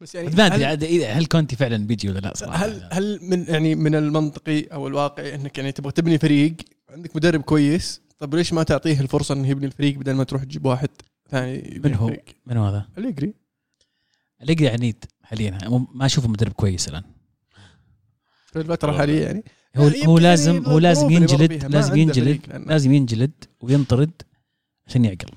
بس يعني ما أدري هل, عاد إذا- هل كونتي فعلا بيجي ولا لا صراحة؟ هل هل من يعني من المنطقي أو الواقعي إنك يعني تبغى تبني فريق عندك مدرب كويس طب ليش ما تعطيه الفرصة إنه يبني الفريق بدل ما تروح تجيب واحد ثاني من هو؟ من هو هذا؟ أليجري. اللي عنيد حاليا؟ مو- ما أشوفه مدرب كويس الآن. في الفترة الحالية يعني. هو يعني هو لازم يعني هو لازم ينجلد لازم ينجلد لازم ينجلد وينطرد عشان يعقل.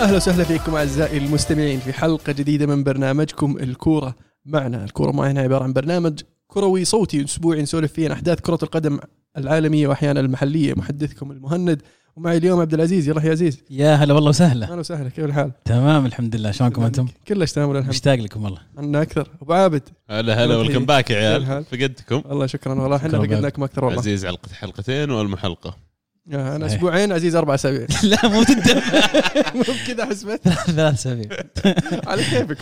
أهلا وسهلا فيكم أعزائي المستمعين في حلقة جديدة من برنامجكم الكورة معنا، الكورة معنا عبارة عن برنامج كروي صوتي أسبوعي نسولف فيه عن أحداث كرة القدم العالمية وأحيانا المحلية، محدثكم المهند ومعي اليوم عبد العزيز. يلا يا عزيز. يا هلا والله وسهلا. أهلا وسهلا. كيف الحال؟ تمام الحمد لله. شلونكم أنتم؟ كلش تمام والله الحمد مشتاق لكم والله. عنا أكثر. أبو عابد. هلا هلا ولكم باك يا الحال؟ عيال فقدتكم. والله شكرا والله إحنا فقدناكم أكثر والله. عزيز على حلقتين والمحلقة. أنا صحيح. أسبوعين عزيز أربع أسابيع. لا مو تندم. مو بكذا حسبت ثلاث أسابيع. على كيفك.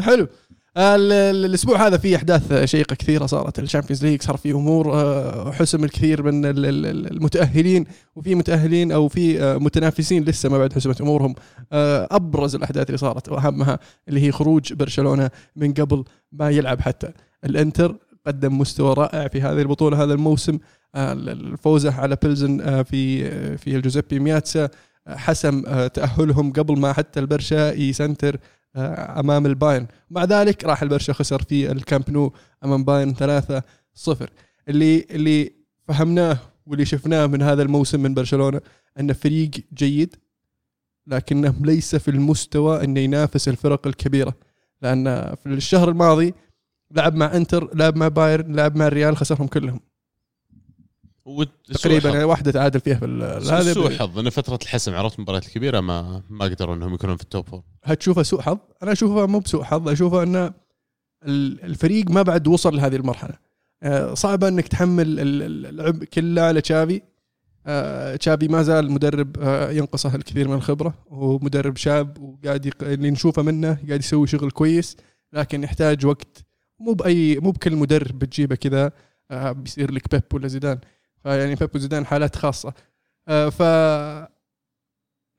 حلو. ال- الأسبوع هذا فيه أحداث شيقة كثيرة صارت. ال Champions League صار فيه أمور آه، حسم الكثير من ال- ال- ال- المتأهلين وفي متأهلين أو في آه، متنافسين لسه ما بعد حسمت أمورهم. آه، أبرز الأحداث اللي صارت وأهمها اللي هي خروج برشلونة من قبل ما يلعب حتى. الإنتر قدم مستوى رائع في هذه البطولة هذا الموسم. آه، الفوزة على بيلزن آه، في آه، في الجوزيبي مياتسا آه، حسم آه، تأهلهم قبل ما حتى البرشا يسنتر آه، أمام البايرن. مع ذلك راح البرشا خسر في الكامب نو أمام بايرن 3 0 اللي اللي فهمناه واللي شفناه من هذا الموسم من برشلونة انه فريق جيد لكنه ليس في المستوى انه ينافس الفرق الكبيرة. لأن في الشهر الماضي لعب مع إنتر لعب مع بايرن لعب مع الريال خسرهم كلهم. تقريبا واحدة تعادل فيها في هذا سوء حظ. إن فترة الحسم عرفت المباريات الكبيرة ما ما قدروا إنهم يكونون في ال top four هتشوفها سوء حظ؟ أنا اشوفها مو بسوء حظ. اشوفها إن ال- الفريق ما بعد وصل لهذه المرحلة. آه، صعبه إنك تحمل ال- ال- العبء كله على تشافي. آه، تشافي ما زال مدرب آه، ينقصه الكثير من الخبرة. ومدرب شاب وقاعد يق... اللي نشوفه منه قاعد يسوي شغل كويس لكن يحتاج وقت. مو باي مو بكل مدرب بتجيبه كذا بيصير لك بيب ولا زيدان. فيعني بيب وزيدان حالات خاصة. آه، ف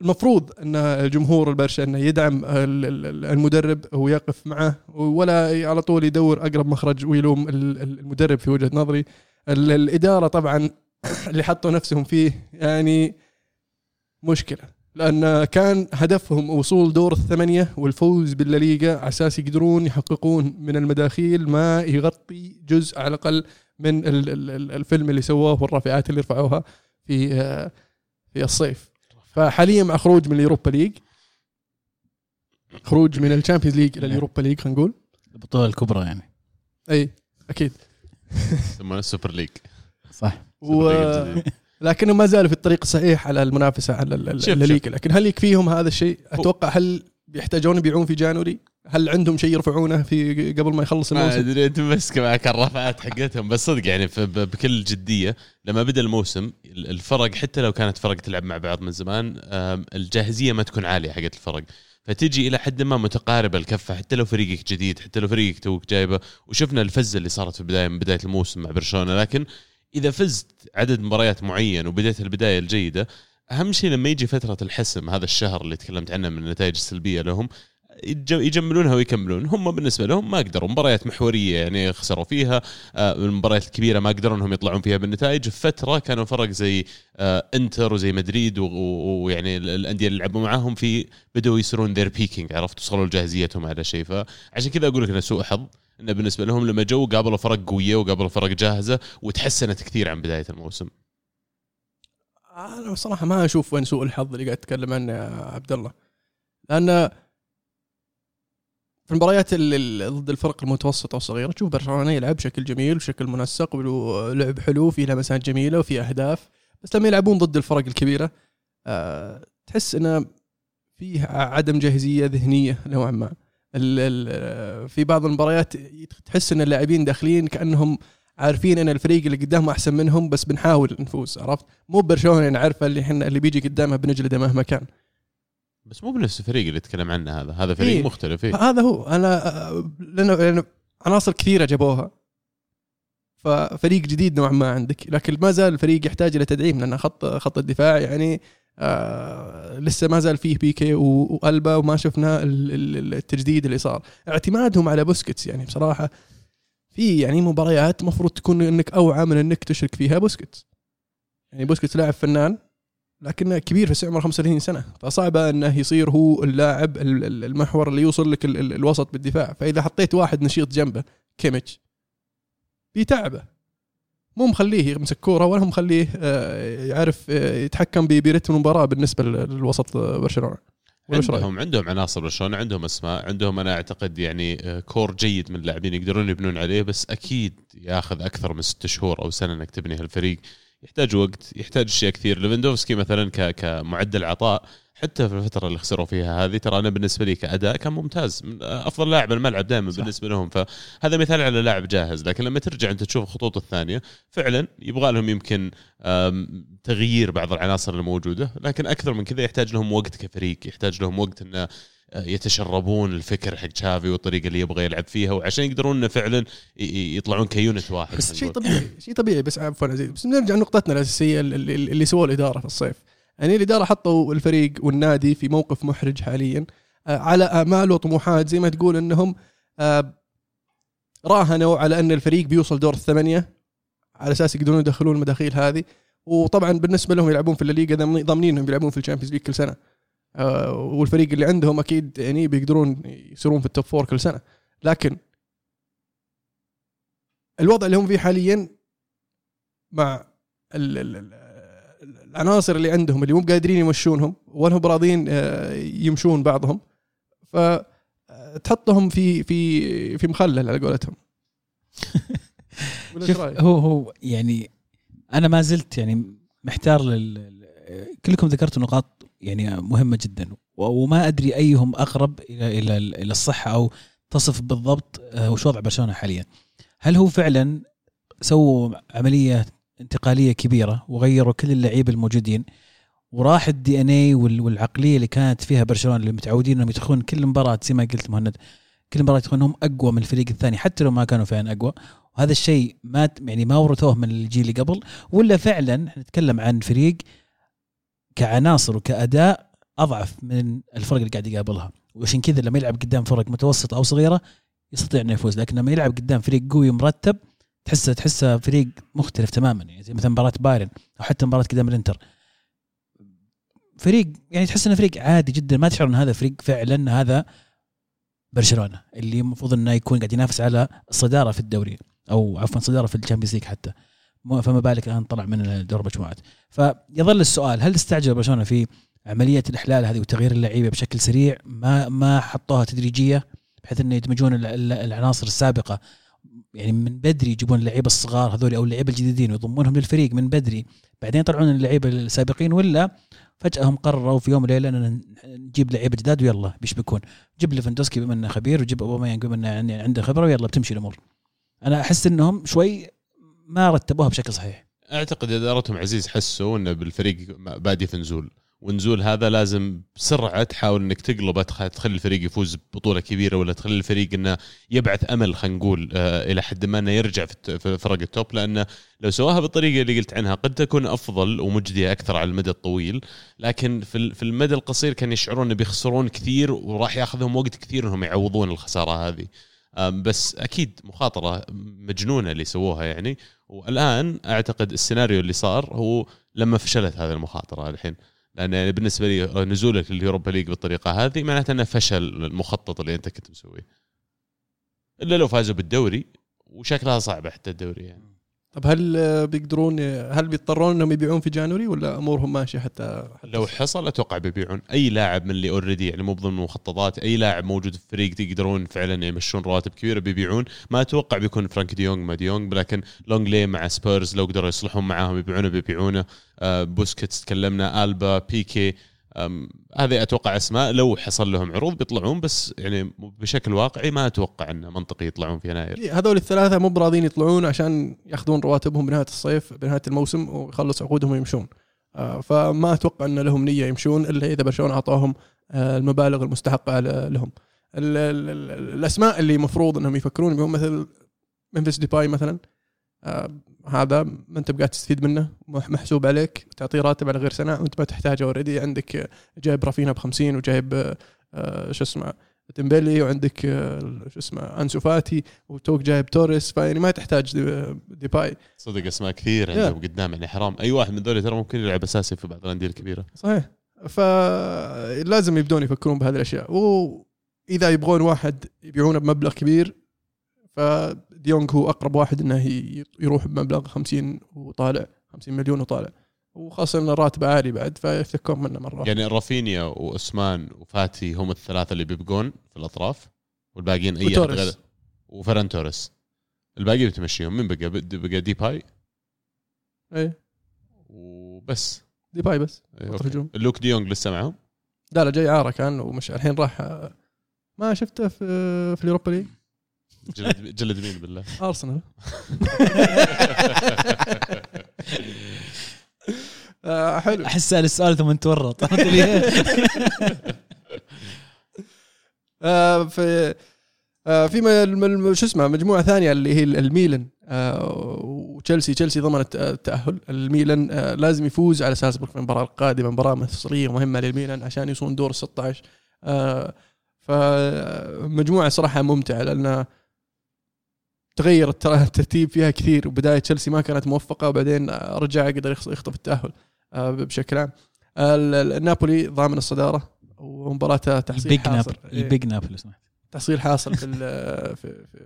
المفروض إن جمهور البرشا إنه يدعم ال- ال- المدرب ويقف معه ولا على طول يدور أقرب مخرج ويلوم ال- ال- المدرب في وجهة نظري. ال- الإدارة طبعا اللي حطوا نفسهم فيه يعني مشكلة لأن كان هدفهم وصول دور الثمانية والفوز بالليغا على أساس يقدرون يحققون من المداخيل ما يغطي جزء على الأقل من ال- ال- ال- الفيلم اللي سووه والرافعات اللي رفعوها في آه، في الصيف. فحاليا مع خروج من ال Europa League خروج من ال Champions League إلى ال Europa League خلينا نقول. البطولة الكبرى يعني. إي أكيد. يسمونه ال Super League. صح. و... لكنه ما زالوا في الطريق الصحيح على المنافسة على ال- ال- شوف، الليغا لكن هل يكفيهم هذا الشيء؟ أتوقع هل بيحتاجون يبيعون في جانوري؟ هل عندهم شيء يرفعونه في قبل ما يخلص ما الموسم؟ أدري أنت مسك معك الرفعات حقتهم بس صدق يعني بكل جدية لما بدأ الموسم ال- الفرق حتى لو كانت فرق تلعب مع بعض من زمان الجاهزية ما تكون عالية حقت الفرق فتجي إلى حد ما متقاربه الكفة حتى لو فريقك جديد حتى لو فريقك توك جايبة وشفنا الفزه اللي صارت في البدايه من بداية الموسم مع برشلونة لكن إذا فزت عدد مباريات معين وبديت البداية الجيدة أهم شيء لما يجي فترة الحسم هذا الشهر اللي تكلمت عنه من النتائج السلبية لهم يجملونها ويكملون. هم بالنسبة لهم ما قدروا. مباريات محورية يعني خسروا فيها آه، المباريات الكبيرة ما قدروا إنهم يطلعون فيها بالنتائج. في فترة كانوا فرق زي آه، إنتر وزي مدريد ويعني ال- الأندية اللي لعبوا معاهم في بدوا يصيرون their peaking عرفت؟ وصلوا لجاهزيتهم على شيء. فعشان كذا أقول لك إنه سوء حظ. إنه بالنسبة لهم لما جو قابلوا فرق قوية وقابلوا فرق جاهزة وتحسنت كثير عن بداية الموسم. أنا بصراحه ما أشوف وين سوء الحظ اللي قاعد تتكلم عنه يا عبد الله. لأن في المباريات ضد الفرق المتوسطة والصغيرة تشوف برشلونة يلعب بشكل جميل وشكل منسق ولعب حلو في لمسات جميلة وفي أهداف بس لما يلعبون ضد الفرق الكبيرة أه تحس إنه فيه عدم جاهزية ذهنية نوعا ما. في بعض المباريات تحس إن اللاعبين داخلين كأنهم عارفين إن الفريق اللي قدامهم أحسن منهم بس بنحاول نفوز عرفت؟ مو برشلونة أنا عارفة اللي إحنا اللي بيجي قدامها بنجلده مهما كان. بس مو بنفس الفريق اللي تكلم عنه هذا. هذا فريق إيه. مختلف إيه. هذا هو. أنا لأنه لأنه عناصر كثيرة جابوها. ففريق جديد نوعا ما عندك. لكن ما زال الفريق يحتاج إلى تدعيم لأن خط خط الدفاع يعني آه لسه ما زال فيه بيكي وألبا وما شفنا ال- ال- التجديد اللي صار. اعتمادهم على بوسكيتس يعني بصراحة في يعني مباريات مفروض تكون إنك أوعى من إنك تشرك فيها بوسكيتس. يعني بوسكيتس لاعب فنان لكنه كبير في عمره 35 سنة. فصعبه انه يصير هو اللاعب ال- ال- المحور اللي يوصل لك ال- ال- الوسط بالدفاع. فإذا حطيت واحد نشيط جنبه كيميتش بيتعبه. مو مخليه يمسك كورة ولا مخليه آه، يعرف آه، يتحكم برتم المباراة بالنسبة لل- للوسط برشلونة. إيش رأيك؟ عندهم عندهم عناصر برشلونه عندهم أسماء عندهم أنا أعتقد يعني آه، كور جيد من اللاعبين يقدرون يبنون عليه بس أكيد ياخذ أكثر من ست شهور أو سنة إنك تبني هالفريق. يحتاج وقت يحتاج أشياء كثير. ليفندوفسكي مثلا كمعدل عطاء حتى في الفترة اللي خسروا فيها هذه ترى أنا بالنسبة لي كأداء كان ممتاز. من أفضل لاعب الملعب دائما صح. بالنسبة لهم. فهذا مثال على لاعب جاهز. لكن لما ترجع أنت تشوف الخطوط الثانية فعلا يبغى لهم يمكن تغيير بعض العناصر الموجودة. لكن أكثر من كذا يحتاج لهم وقت كفريق يحتاج لهم وقت إنه يتشربون الفكر حق تشافي والطريقة اللي يبغى يلعب فيها وعشان يقدرون إنه فعلا يطلعون كيونت واحد بس شيء. طبيعي شيء طبيعي. بس عفوا عزيز بس نرجع لنقطتنا الأساسية اللي, اللي سووه الإدارة في الصيف. يعني الإدارة حطوا الفريق والنادي في موقف محرج حاليا آه، على آمال وطموحات. زي ما تقول إنهم آه، راهنوا على إن الفريق بيوصل دور الثمانية على أساس يقدرون يدخلون المداخيل هذه. وطبعا بالنسبة لهم يلعبون في الليغا ضامنين- إنهم يلعبون في ال Champions League كل سنة. آه، والفريق اللي عندهم أكيد يعني بيقدرون يصيرون في ال top four كل سنة لكن الوضع اللي هم فيه حاليا مع ال ال ال العناصر اللي عندهم اللي مو قادرين يمشونهم ولا هم براضين آه، يمشون بعضهم ف آه، في في في مخلل على قولتهم شوف؟ هو هو يعني أنا ما زلت يعني محتار لل- كلكم ذكرتوا نقاط يعني مهمة جدا. وما أدري أيهم أقرب إلى إلى إلى الصحة أو تصف بالضبط آه، وش وضع برشلونه حاليا. هل هو فعلا سووا عملية انتقالية كبيرة وغيروا كل اللعيبه الموجودين وراح الدي ان اي والعقلية اللي كانت فيها برشلونة اللي متعودين إنهم يدخلون كل مباراة زي ما قلت مهند كل مباراة يدخلون هم أقوى من الفريق الثاني حتى لو ما كانوا فعلا أقوى. وهذا الشيء ما يعني ما ورثوه من الجيل اللي قبل ولا فعلا نتكلم عن فريق كعناصر وكأداء أضعف من الفرق اللي قاعد يقابلها. وعشان كذا لما يلعب قدام فرق متوسطه أو صغيرة يستطيع إنه يفوز. لكن لما يلعب قدام فريق قوي مرتب تحسه تحسه فريق مختلف تماما. يعني زي مثلا مباراة بايرن أو حتى مباراة قدام الإنتر. فريق يعني تحس إنه فريق عادي جدا. ما تشعر إن هذا فريق فعلا هذا برشلونة اللي المفروض إنه يكون قاعد ينافس على الصداره في الدوري أو عفوا صدارة في ال Champions League حتى. فما بالك الآن طلع من دور المجموعات فيظل السؤال هل استعجل برشلونة في عملية الإحلال هذه وتغيير اللعيبة بشكل سريع؟ ما ما حطوها تدريجية بحيث إنه يدمجون ال- ال- العناصر السابقة؟ يعني من بدري يجيبون اللعيبة الصغار هذول أو اللعيبة الجديدين ويضمونهم للفريق من بدري بعدين يطلعون اللعيبة السابقين ولا فجاه هم قرروا في يوم وليله أن نجيب لعيبة جداد ويلا بيشبكون جيب ليفاندوسكي بما إنه خبير وجيب أوباميانج بما إنه عنده خبرة ويلا بتمشي الأمور. أنا أحس إنهم شوي ما رتبوها بشكل صحيح. أعتقد ادارتهم عزيز حسوا إنه بالفريق بادي في نزول. ونزول هذا لازم بسرعة تحاول إنك تقلبه تخ- تخلي الفريق يفوز ببطولة كبيرة ولا تخلي الفريق إنه يبعث أمل خلينا نقول آه إلى حد ما إنه يرجع في فرق ال top. لأنه لو سواها بالطريقة اللي قلت عنها قد تكون أفضل ومجدية أكثر على المدى الطويل. لكن في ال- في المدى القصير كان يشعرون انه بيخسرون كثير وراح ياخذهم وقت كثير إنهم يعوضون الخسارة هذه. بس أكيد مخاطرة مجنونة اللي سووها يعني. والآن أعتقد السيناريو اللي صار هو لما فشلت هذه المخاطرة الحين. لأن يعني بالنسبة لي نزولك لليوروبا ليج بالطريقة هذه معناته أنه فشل المخطط اللي أنت كنت مسويه. إلا لو فازوا بالدوري وشكلها صعبة حتى الدوري يعني. طب هل آه، بيقدرون هل بيضطرون إنهم يبيعون في January ولا أمورهم ماشية حتى, حتى لو حصل أتوقع بيبيعون. أي لاعب من اللي already يعني مو ضمن المخططات أي لاعب موجود في الفريق يقدرون فعلا يمشون رواتب كبيرة بيبيعون. ما أتوقع بيكون فرانك ديونج ما ديونج لكن لونجلي مع سبيرز لو قدروا يصلحون معاهم يبيعونه بيبيعونه. آه بوسكيتس تكلمنا آلبا بيكي. هذه أتوقع أسماء لو حصل لهم عروض بيطلعون بس يعني بشكل واقعي ما أتوقع انه منطقي يطلعون في يناير. إيه، هذول الثلاثة مو براضين يطلعون عشان ياخذون رواتبهم بنهاية الصيف بنهاية الموسم ويخلص عقودهم ويمشون. آه، فما أتوقع إن لهم نية يمشون إلا إذا برشلونة أعطاهم آه، المبالغ المستحقة لهم. ال- ال- ال- الأسماء اللي المفروض إنهم يفكرون بهم مثل ممفيس ديباي مثلا آه، هذا ما انت بقاعد تستفيد منه مح- محسوب عليك تعطيه راتب على غير سنة وانت ما تحتاجه already عندك آه، جايب رافينيا ب 50 وجايب آه، آه، شو اسمه ديمبلي وعندك شو اسمه أنسو فاتي وتوك جايب توريس. فيعني ما تحتاج دي- ديباي. صدق اسماء كثير عندهم قدام يعني حرام. أي واحد من ذول ترى ممكن يلعب أساسي في بعض الأندية الكبيرة. صحيح. فلازم يبدون يفكرون بهذه الأشياء. واذا يبغون واحد يبيعونه بمبلغ كبير فديونج هو أقرب واحد إنه يروح بمبلغ 50 وطالع 50 مليون وطالع. وخاصة إنه راتبه عالي بعد فيفتكون منه مرة. يعني رافينيا واسمان وفاتي هم الثلاثة اللي بيبقون في الأطراف والباقيين أي. غير وفران توريس. الباقي بتمشيهم. مين بقى؟ بقى ديباي؟ إيه. وبس. ديباي بس إيه، لوك ديونج لسه معهم؟ لا لا جاي عارة كان ومش الحين راح ما شفته في في اليوروبا ليج. جلد جلد مين بالله؟ أرسنال. آه حلو. أحس سأل السؤال ثم تورط؟ آه في آه في شو اسمه مجموعة ثانية اللي هي الميلان وتشيلسي. تشيلسي ضمنت التأهل. الميلان لازم يفوز على سالزبورغ في المباراة القادمة مباراة مفصليه مهمة للميلان عشان يوصلون دور ال 16 آه فمجموعة صراحة ممتعة لأن تغير التر- الترتيب فيها كثير. وبداية تشيلسي ما كانت موفقة وبعدين آه، رجع قدر يخطف التأهل آه بشكل عام. ال- النابولي ضامن الصدارة ومباراته تحصيل البيج حاصل. إيه. البيج ناب لو سمحت تحصيل حاصل في, في, في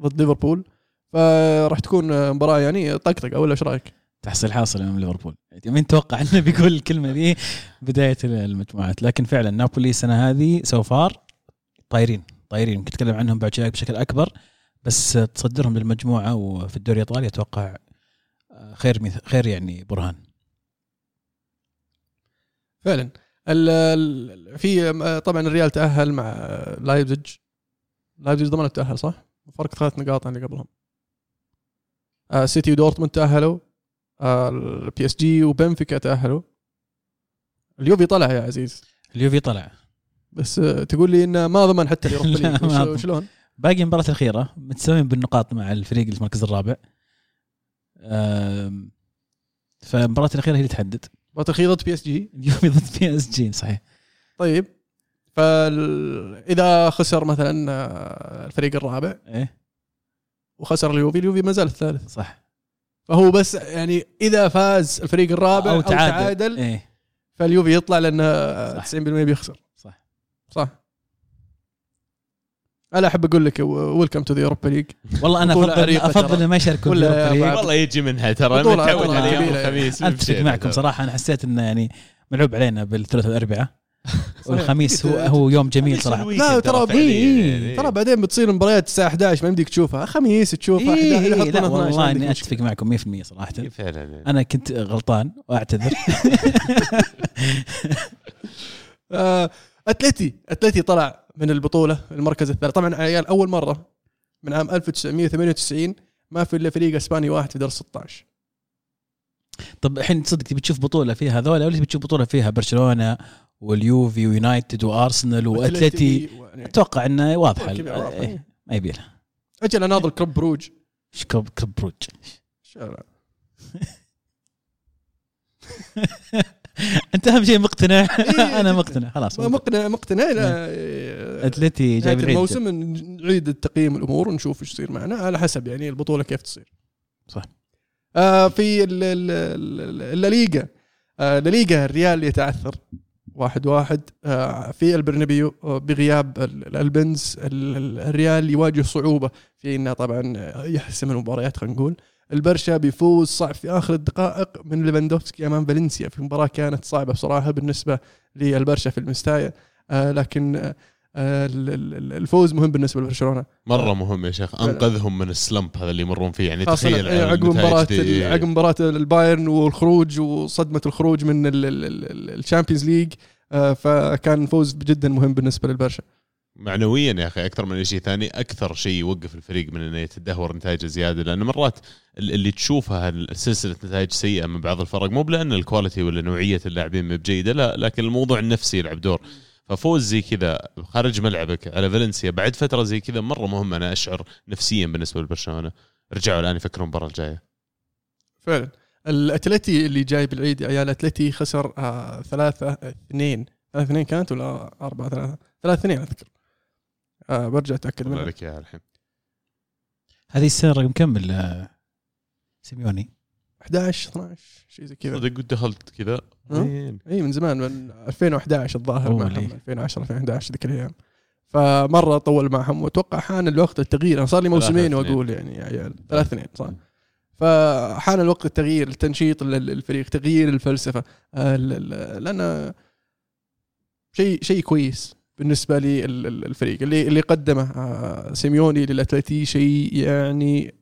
ضد ليفربول. فراح تكون مباراة يعني طقطقة ولا إيش رأيك؟ تحصيل حاصل أمام ليفربول. مين توقع إنه بيقول الكلمة دي بداية المجموعات. لكن فعلا نابولي السنة هذه so far طايرين طايرين. ممكن نتكلم عنهم بعد شوي بشكل أكبر. بس تصدرهم للمجموعة وفي الدوري الإيطالي أتوقع خير مث- خير يعني برهان. فعلا. في طبعا الريال تأهل مع لايبزج لايبزج ضمن التاهل صح؟ فرق ثلاث نقاط عن اللي قبلهم. آه، سيتي ودورتموند تأهلوا. آه، البي إس جي وبنفيكا تأهلوا. اليوفي طلع يا عزيز. اليوفي طلع. بس آه، تقول لي انه ما ضمن حتى ال Europa League. شلون؟ باقي المباراة الأخيرة متساويين بالنقاط مع الفريق اللي في المركز الرابع. أم، فالمباراة الأخيرة هي اللي تحدد. مباراة الأخيرة ضد بي اس جي اليوفي ضد بي اس جي صحيح. طيب. فاذا خسر مثلا آه، الفريق الرابع إيه. وخسر اليوفي اليوفي ما زال الثالث. صح. فهو بس يعني إذا فاز الفريق الرابع أو, تعادل, تعادل إيه. فاليوفي يطلع لأنه صح. 90% بيخسر. صح. صح. أنا أحب أقول لك welcome to the Europa League والله أنا افضل أفضل ما يشاركون والله يجي منها ترى متعود على يوم. الخميس أتفق معكم. صراحة أنا حسيت إنه يعني ملعوب علينا بالثلاثاء والاربعاء. والخميس هو. هو يوم جميل خميس صراحة لا، ترى إيه، يعني. ترى بعدين بتصير مباريات الساعة 11 ما يمديك تشوفها خميس تشوفها إيه 11 إيه لا يحطونها 12 والله إني. أتفق معكم 100% صراحة فعلا. أنا كنت غلطان وأعتذر آه، اتلتي اتلتي طلع من البطولة المركز الثالث. طبعا عيال أول مرة من عام 1998 ما في إلا فريق إسباني واحد في دور 16 طب الحين تصدق تبي تشوف بطولة فيها هذول ولا تبي تشوف بطولة فيها؟ برشلونة واليوفي ويونايتد وأرسنال وأتلتي. يعني أتوقع إنه واضحة. إيه، ما يبي لها. أجل أناظر كلوب بروج. إيش كلوب كلوب بروج؟ أنت أهم شيء مقتنع. إيه، أنا. مقتنع. خلاص مقتنع لا أتلتي جايب العيد الموسم نعيد التقييم الأمور ونشوف إيش يصير معنا على حسب يعني البطولة كيف تصير. صح. آه في ال- ال- ال- الليغا آه الليغا الريال يتعثر واحد واحد. آه في البرنابيو آه، بغياب ال- الألبنز. ال- ال- الريال يواجه صعوبة في إنه طبعا يحسم المباريات خلينا نقول. البرشا بيفوز صعب في آخر الدقائق من ليفاندوفسكي أمام فالنسيا. في مباراة كانت صعبة بصراحة بالنسبة للبرشا في المستايا. آه لكن الفوز مهم بالنسبة لبرشلونة. مرة مهم يا شيخ. أنقذهم من ال slump هذا اللي يمرون فيه. يعني تخيل على عقب دي. عقب مباراة البايرن والخروج وصدمة الخروج من ال Champions League آه، فكان فوز جدا مهم بالنسبة للبرشا. معنويا يا أخي أكثر من أي شيء ثاني أكثر شيء يوقف الفريق من إنه يتدهور نتائجه زيادة. لأنه مرات ال- اللي تشوفها السلسله نتائج سيئة من بعض الفرق مو بلأن الكواليتي ولا نوعية اللاعبين مو بجيدة لا لكن الموضوع النفسي يلعب دور. ففوز زي كذا خارج ملعبك على فالنسيا بعد فترة زي كذا مرة مهم أنا أشعر نفسيا بالنسبة لبرشلونة. رجعوا الآن يفكرون المباراه الجاية. فعلا. الأتلتي اللي جاي بالعيد يا عيال أتلتي خسر آه ثلاثة اثنين. ثلاثة اثنين كانت ولا أربعة؟ ثلاثة. ثلاثة اثنين أذكر. آه برجع أتأكد منها. لك اياها الحين. هذه السنة رقم كم آه، سيميوني. 11 12 شيء زي كذا. صدق دخلت كذا؟ اي من زمان من 2011 الظاهر معهم ليه؟ 2010 2011 ذيك الأيام. فمرة طول معهم وأتوقع حان الوقت التغيير. أنا صار لي موسمين. وأقول يعني يا عيال ثلاث اثنين صح؟ فحان الوقت التغيير التنشيط الفريق تغيير الفلسفة. ال- ال- لأن شيء شيء كويس بالنسبة الفريق. اللي اللي قدمه آه، سيميوني للأتلتي شيء يعني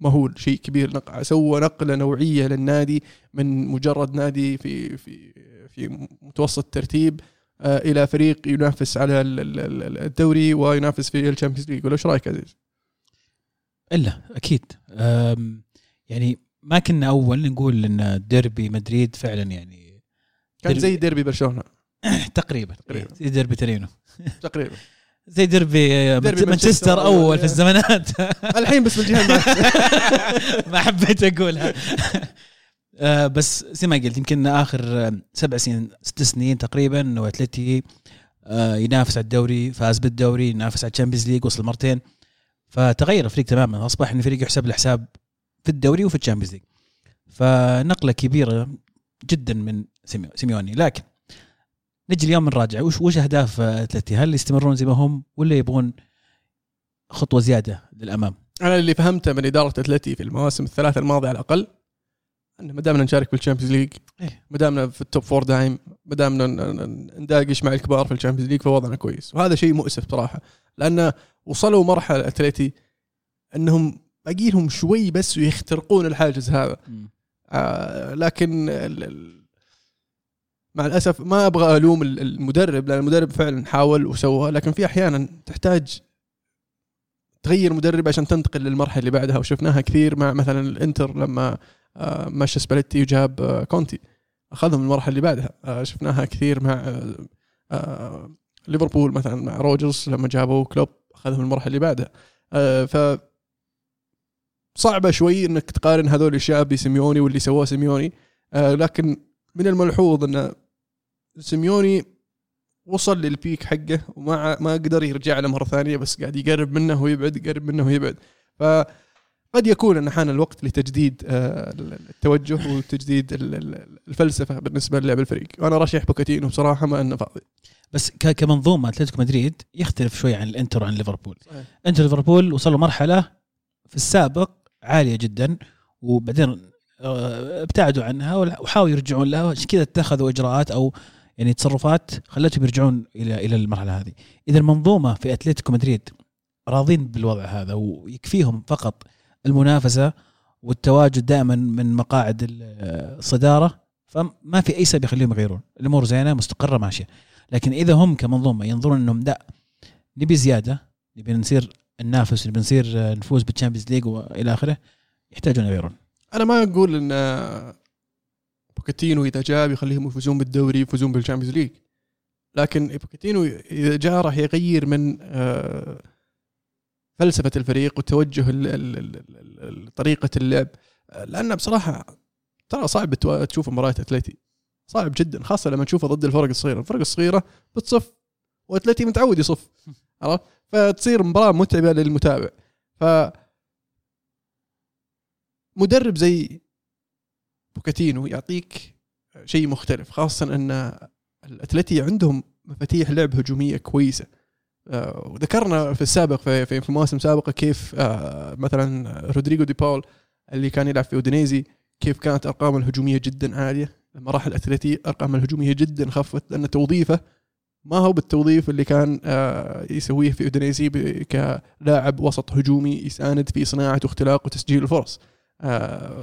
مهول شيء كبير نق- سوى نقلة نوعية للنادي من مجرد نادي في في في متوسط الترتيب آه، إلى فريق ينافس على ال- ال- ال- الدوري وينافس في ال Champions League ولا إيش رأيك عزيز؟ إلا أكيد يعني ما كنا أول نقول إن ديربي مدريد فعلا يعني كان. زي ديربي برشلونة تقريبا تقريبا. زي ديربي تورينو تقريبا زي ديربي, ديربي مانشستر أول. في الزمانات. الحين بس بالجهة. ما حبيت أقولها. آه، بس زي ما قلت يمكن آخر سبع سنين ست سنين تقريبا واتلتي آه، ينافس على الدوري فاز بالدوري ينافس على ال Champions League وصل مرتين. فتغير الفريق تماما. أصبح إن الفريق يحسب له حساب في الدوري وفي ال Champions League. فنقلة كبيرة جدا من سيميو- سيميوني. لكن نجي اليوم نراجع. وش وش أهداف آه، أتلتي؟ هل يستمرون زي ما هم ولا يبغون خطوة زيادة للأمام؟ أنا اللي فهمته من إدارة أتلتي في المواسم الثلاثة الماضية على الأقل إن ما دامنا نشارك بال Champions League إيه. ما دامنا في ال top four دايم ما دامنا نناقش مع الكبار في ال Champions League فوضعنا كويس. وهذا شيء مؤسف صراحة لأن وصلوا مرحلة أتلتي إنهم باقي لهم شوي بس ويخترقون الحاجز هذا. آه لكن مع الأسف ما أبغى ألوم ال- المدرب لأن المدرب فعلا حاول وسوى لكن في أحيانا تحتاج تغير مدرب عشان تنتقل للمرحلة اللي بعدها وشفناها كثير مع مثلا الإنتر لما آه، مشى سباليتي وجاب آه، كونتي. أخذهم المرحلة اللي بعدها. آه، شفناها كثير مع ليفربول مثلا مع روجرز لما جابوا كلوب أخذهم المرحلة اللي بعدها. ف صعبة شوي إنك تقارن هذول الاشياء بسيميوني واللي سواه سيميوني. لكن من الملحوظ إن سيميوني وصل لل peak حقه وما ما قدر يرجع له مرة ثانية بس قاعد يقرب منه ويبعد يقرب منه ويبعد. فقد يكون إن حان الوقت لتجديد آه، التوجه وتجديد ال- ال- الفلسفة بالنسبة للعب الفريق. وأنا أرشح بوكاتينو بصراحة ما إنه فاضي. بس كمنظومة أتلتيكو مدريد يختلف شوي عن الإنتر وعن ليفربول. إنتر ليفربول وصلوا مرحلة في السابق عالية جدا وبعدين ابتعدوا عنها وحاولوا يرجعون لها. عشان كذا اتخذوا إجراءات أو يعني تصرفات خلتهم يرجعون إلى إلى المرحلة هذه. اذا المنظومه في أتلتيكو مدريد راضين بالوضع هذا ويكفيهم فقط المنافسة والتواجد دائما من مقاعد ال- الصدارة. فما في أي سبب يخليهم يغيرون. الأمور زينة مستقرة ماشية. لكن إذا هم كمنظومة ينظرون إنهم لا نبي زيادة نبي نصير ننافس نبي نصير آه، نفوز بال Champions League وإلى آخره يحتاجون يغيرون. أنا ما أقول إن بوكاتينو إذا جاء بيخليهم يفوزون بالدوري يفوزون بال Champions League لكن بوكاتينو إذا جاء راح يغير من آه، فلسفة الفريق وتوجه طريقة اللعب. لأن بصراحة ترى صعب تشوف مباريات اتلتي صعب جدا خاصة لما تشوفه ضد الفرق الصغيرة. الفرق الصغيرة بتصف واتلتي متعود يصف. عرفت؟ فتصير مباراة متعبة للمتابع. ف مدرب زي بوكاتينو يعطيك شيء مختلف خاصة أن الأتلتي عندهم مفاتيح لعب هجومية كويسة. آه، وذكرنا في السابق في في, مواسم سابقة كيف آه، مثلا رودريجو دي باول اللي كان يلعب في أودينيزي كيف كانت أرقامه الهجومية جدا عالية. لما راح الأتلتي أرقامه الهجومية جدا خفت لأن توظيفه ما هو بالتوظيف اللي كان آه، يسويه في أودينيزي ب- كلاعب وسط هجومي يساند في صناعة واختلاق وتسجيل الفرص.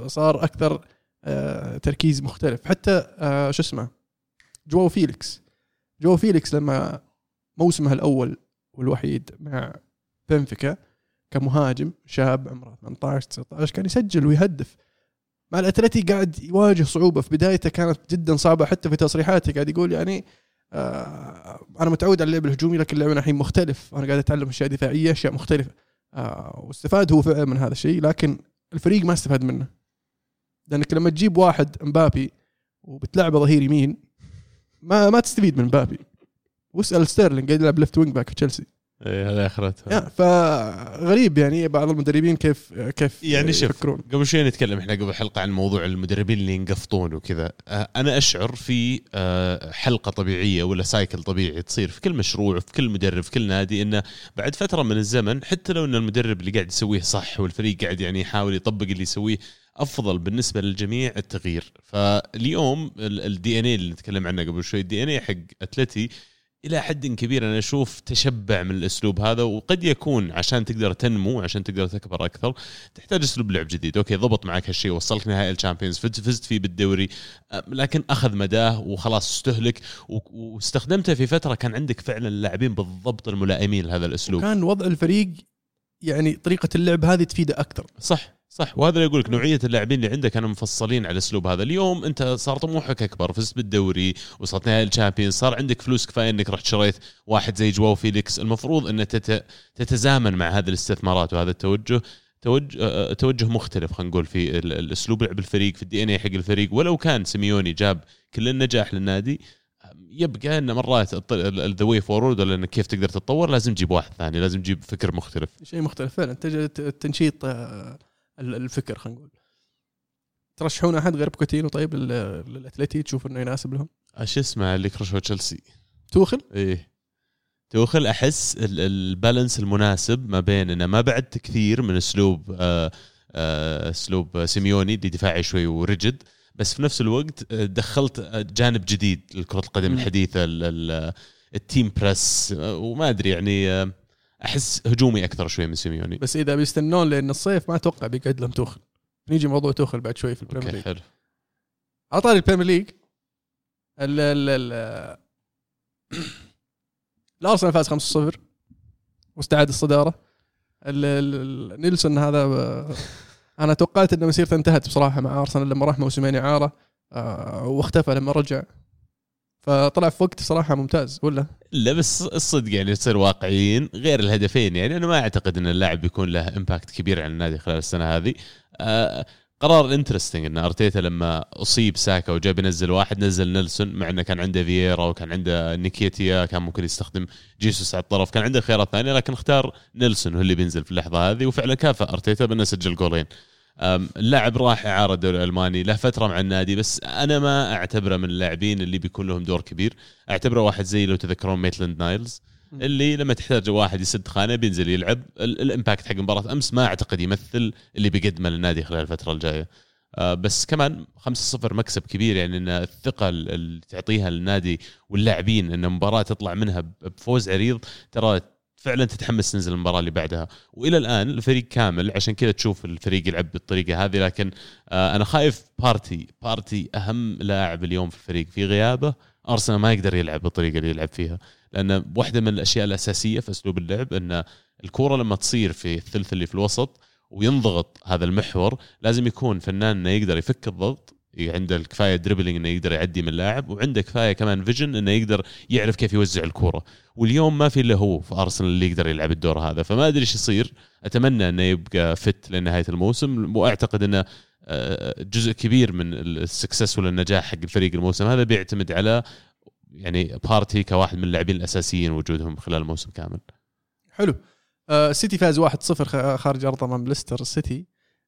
صار أكثر آه، تركيز مختلف. حتى آه، شو اسمه جواو فيليكس. جواو فيليكس لما موسمه الأول والوحيد مع بنفيكا كمهاجم شاب عمره 18 19 كان يسجل ويهدف. مع الأتلتي قاعد يواجه صعوبة. في بدايته كانت جدا صعبة حتى في تصريحاته قاعد يقول يعني آه أنا متعود على اللعب الهجومي لكن اللعب الحين مختلف. أنا قاعد أتعلم أشياء دفاعية أشياء مختلفة. آه واستفاد هو فعلا من هذا الشيء لكن الفريق ما استفاد منه. لأنك لما تجيب واحد مبابي وبتلعبه ظهير يمين ما ما تستفيد من مبابي. واسأل ستيرلينج قاعد يلعب left wing back في تشيلسي إيه، هذا اخرتها يا فغريب يعني بعض المدربين كيف كيف يعني شوف يفكرون. قبل شوي نتكلم إحنا قبل حلقة عن موضوع المدربين اللي ينقفطون وكذا. آه، أنا أشعر في آه، حلقة طبيعية ولا cycle طبيعي تصير في كل مشروع في كل مدرب في كل نادي انه بعد فترة من الزمن حتى لو إن المدرب اللي قاعد يسويه صح والفريق قاعد يعني يحاول يطبق اللي يسويه أفضل بالنسبة للجميع التغيير. فاليوم ال DNA اللي نتكلم عنه قبل شوي ال DNA حق أتلتي إلى حد كبير أنا أشوف تشبع من الأسلوب هذا وقد يكون عشان تقدر تنمو عشان تقدر تكبر أكثر تحتاج أسلوب لعب جديد. okay ضبط معك هالشيء وصلك نهائي ال Champions فزت, فيه بالدوري لكن أخذ مداه وخلاص استهلك واستخدمته في فترة كان عندك فعلا اللاعبين بالضبط الملائمين لهذا الأسلوب. كان وضع الفريق يعني طريقة اللعب هذه تفيده أكثر. صح صح. وهذا اللي أقول لك نوعية اللاعبين اللي عندك كانوا مفصلين على الاسلوب هذا. اليوم أنت صار طموحك أكبر فزت بالدوري وصلت نهائي ال Champions صار عندك فلوس كفاية إنك رحت شريت واحد زي جواو فيليكس. المفروض أن تت... تتزامن مع هذه الاستثمارات وهذا التوجه توجه آه، توجه مختلف خلينا نقول في ال- الأسلوب لعب الفريق في الدي ان اي حق الفريق. ولو كان سيميوني جاب كل النجاح للنادي يبقى ان مرات the way forward ولا انك كيف تقدر تتطور لازم تجيب واحد ثاني لازم تجيب فكر مختلف. شيء مختلف فعلا. تنشيط آه، ال- الفكر خلينا نقول. ترشحون أحد غير بوكيتينو طيب لل- للاتلتي تشوف إنه يناسب لهم؟ إيش اسمه اللي كرشوا تشيلسي. توخل؟ إيه. توخل أحس ال- ال balance المناسب ما بين إنه ما بعدت كثير من أسلوب آه، آه، أسلوب سيميوني اللي دفاعي شوي و rigid بس في نفس الوقت آه، دخلت آه، جانب جديد لكرة القدم. الحديثة ال- ال- ال team press آه، وما أدري يعني آه، أحس هجومي أكثر شوي من سيميوني. بس إذا بيستنون لأن الصيف ما أتوقع بيقعد لهم توخل. نيجي موضوع توخل بعد شوي في ال Premier League. حلو. على طاري ال Premier League ال ال ال الأرسنال فاز 5-0 واستعاد الصدارة. ال- ال- ال- نيلسون هذا آه، أنا توقعت ان مسيرته انتهت بصراحة مع أرسنال لما راح موسمين اعاره آه، واختفى لما رجع. فطلع في وقت صراحة ممتاز ولا؟ لا بس الصدق يعني تصير واقعيين غير الهدفين يعني أنا ما أعتقد إن اللاعب بيكون له impact كبير على النادي خلال السنة هذه. آه قرار interesting إن أرتيتا لما أصيب ساكا وجاب ينزل واحد نزل نيلسون مع إنه كان عنده فييرا وكان عنده نيكيتيا كان ممكن يستخدم جيسوس على الطرف كان عنده خيارات ثانية لكن اختار نيلسون هو اللي بينزل في اللحظة هذه وفعلا كافأ أرتيتا بأنه سجل جولين. اللاعب راح اعاره الدوري الألماني له فترة مع النادي بس أنا ما أعتبره من اللاعبين اللي بيكون لهم دور كبير. أعتبره واحد زي لو تذكرون ميتلاند نايلز. اللي لما تحتاج واحد يسد خانة بينزل يلعب. ال- ال impact حق مباراة أمس ما أعتقد يمثل اللي بيقدمه للنادي خلال الفترة الجاية. آه، بس كمان 5-0 مكسب كبير يعني إن الثقة اللي تعطيها للنادي واللاعبين إن مباراة تطلع منها بفوز عريض ترى فعلا تتحمس تنزل المباراة اللي بعدها. وإلى الآن الفريق كامل عشان كذا تشوف الفريق يلعب بالطريقة هذه لكن آه، أنا خايف بارتي بارتي أهم لاعب اليوم في الفريق. في غيابه أرسنال ما يقدر يلعب بالطريقة اللي يلعب فيها. لأن واحدة من الأشياء الأساسية في أسلوب اللعب أن الكورة لما تصير في الثلث اللي في الوسط وينضغط هذا المحور لازم يكون فنان إنه يقدر يفك الضغط عنده الكفاية dribbling إنه يقدر يعدي من اللاعب وعنده كفاية كمان vision إنه يقدر يعرف كيف يوزع الكورة. واليوم ما في إلا هو في أرسنال اللي يقدر يلعب الدور هذا. فما أدري إيش يصير. أتمنى إنه يبقى fit لنهاية الموسم وأعتقد إنه آه، جزء كبير من ال success ولا النجاح حق الفريق الموسم هذا بيعتمد على يعني بارتي كواحد من اللاعبين الأساسيين وجودهم خلال الموسم كامل. حلو. آه، السيتي فاز 1-0 خ- خارج ارضه أمام ليستر السيتي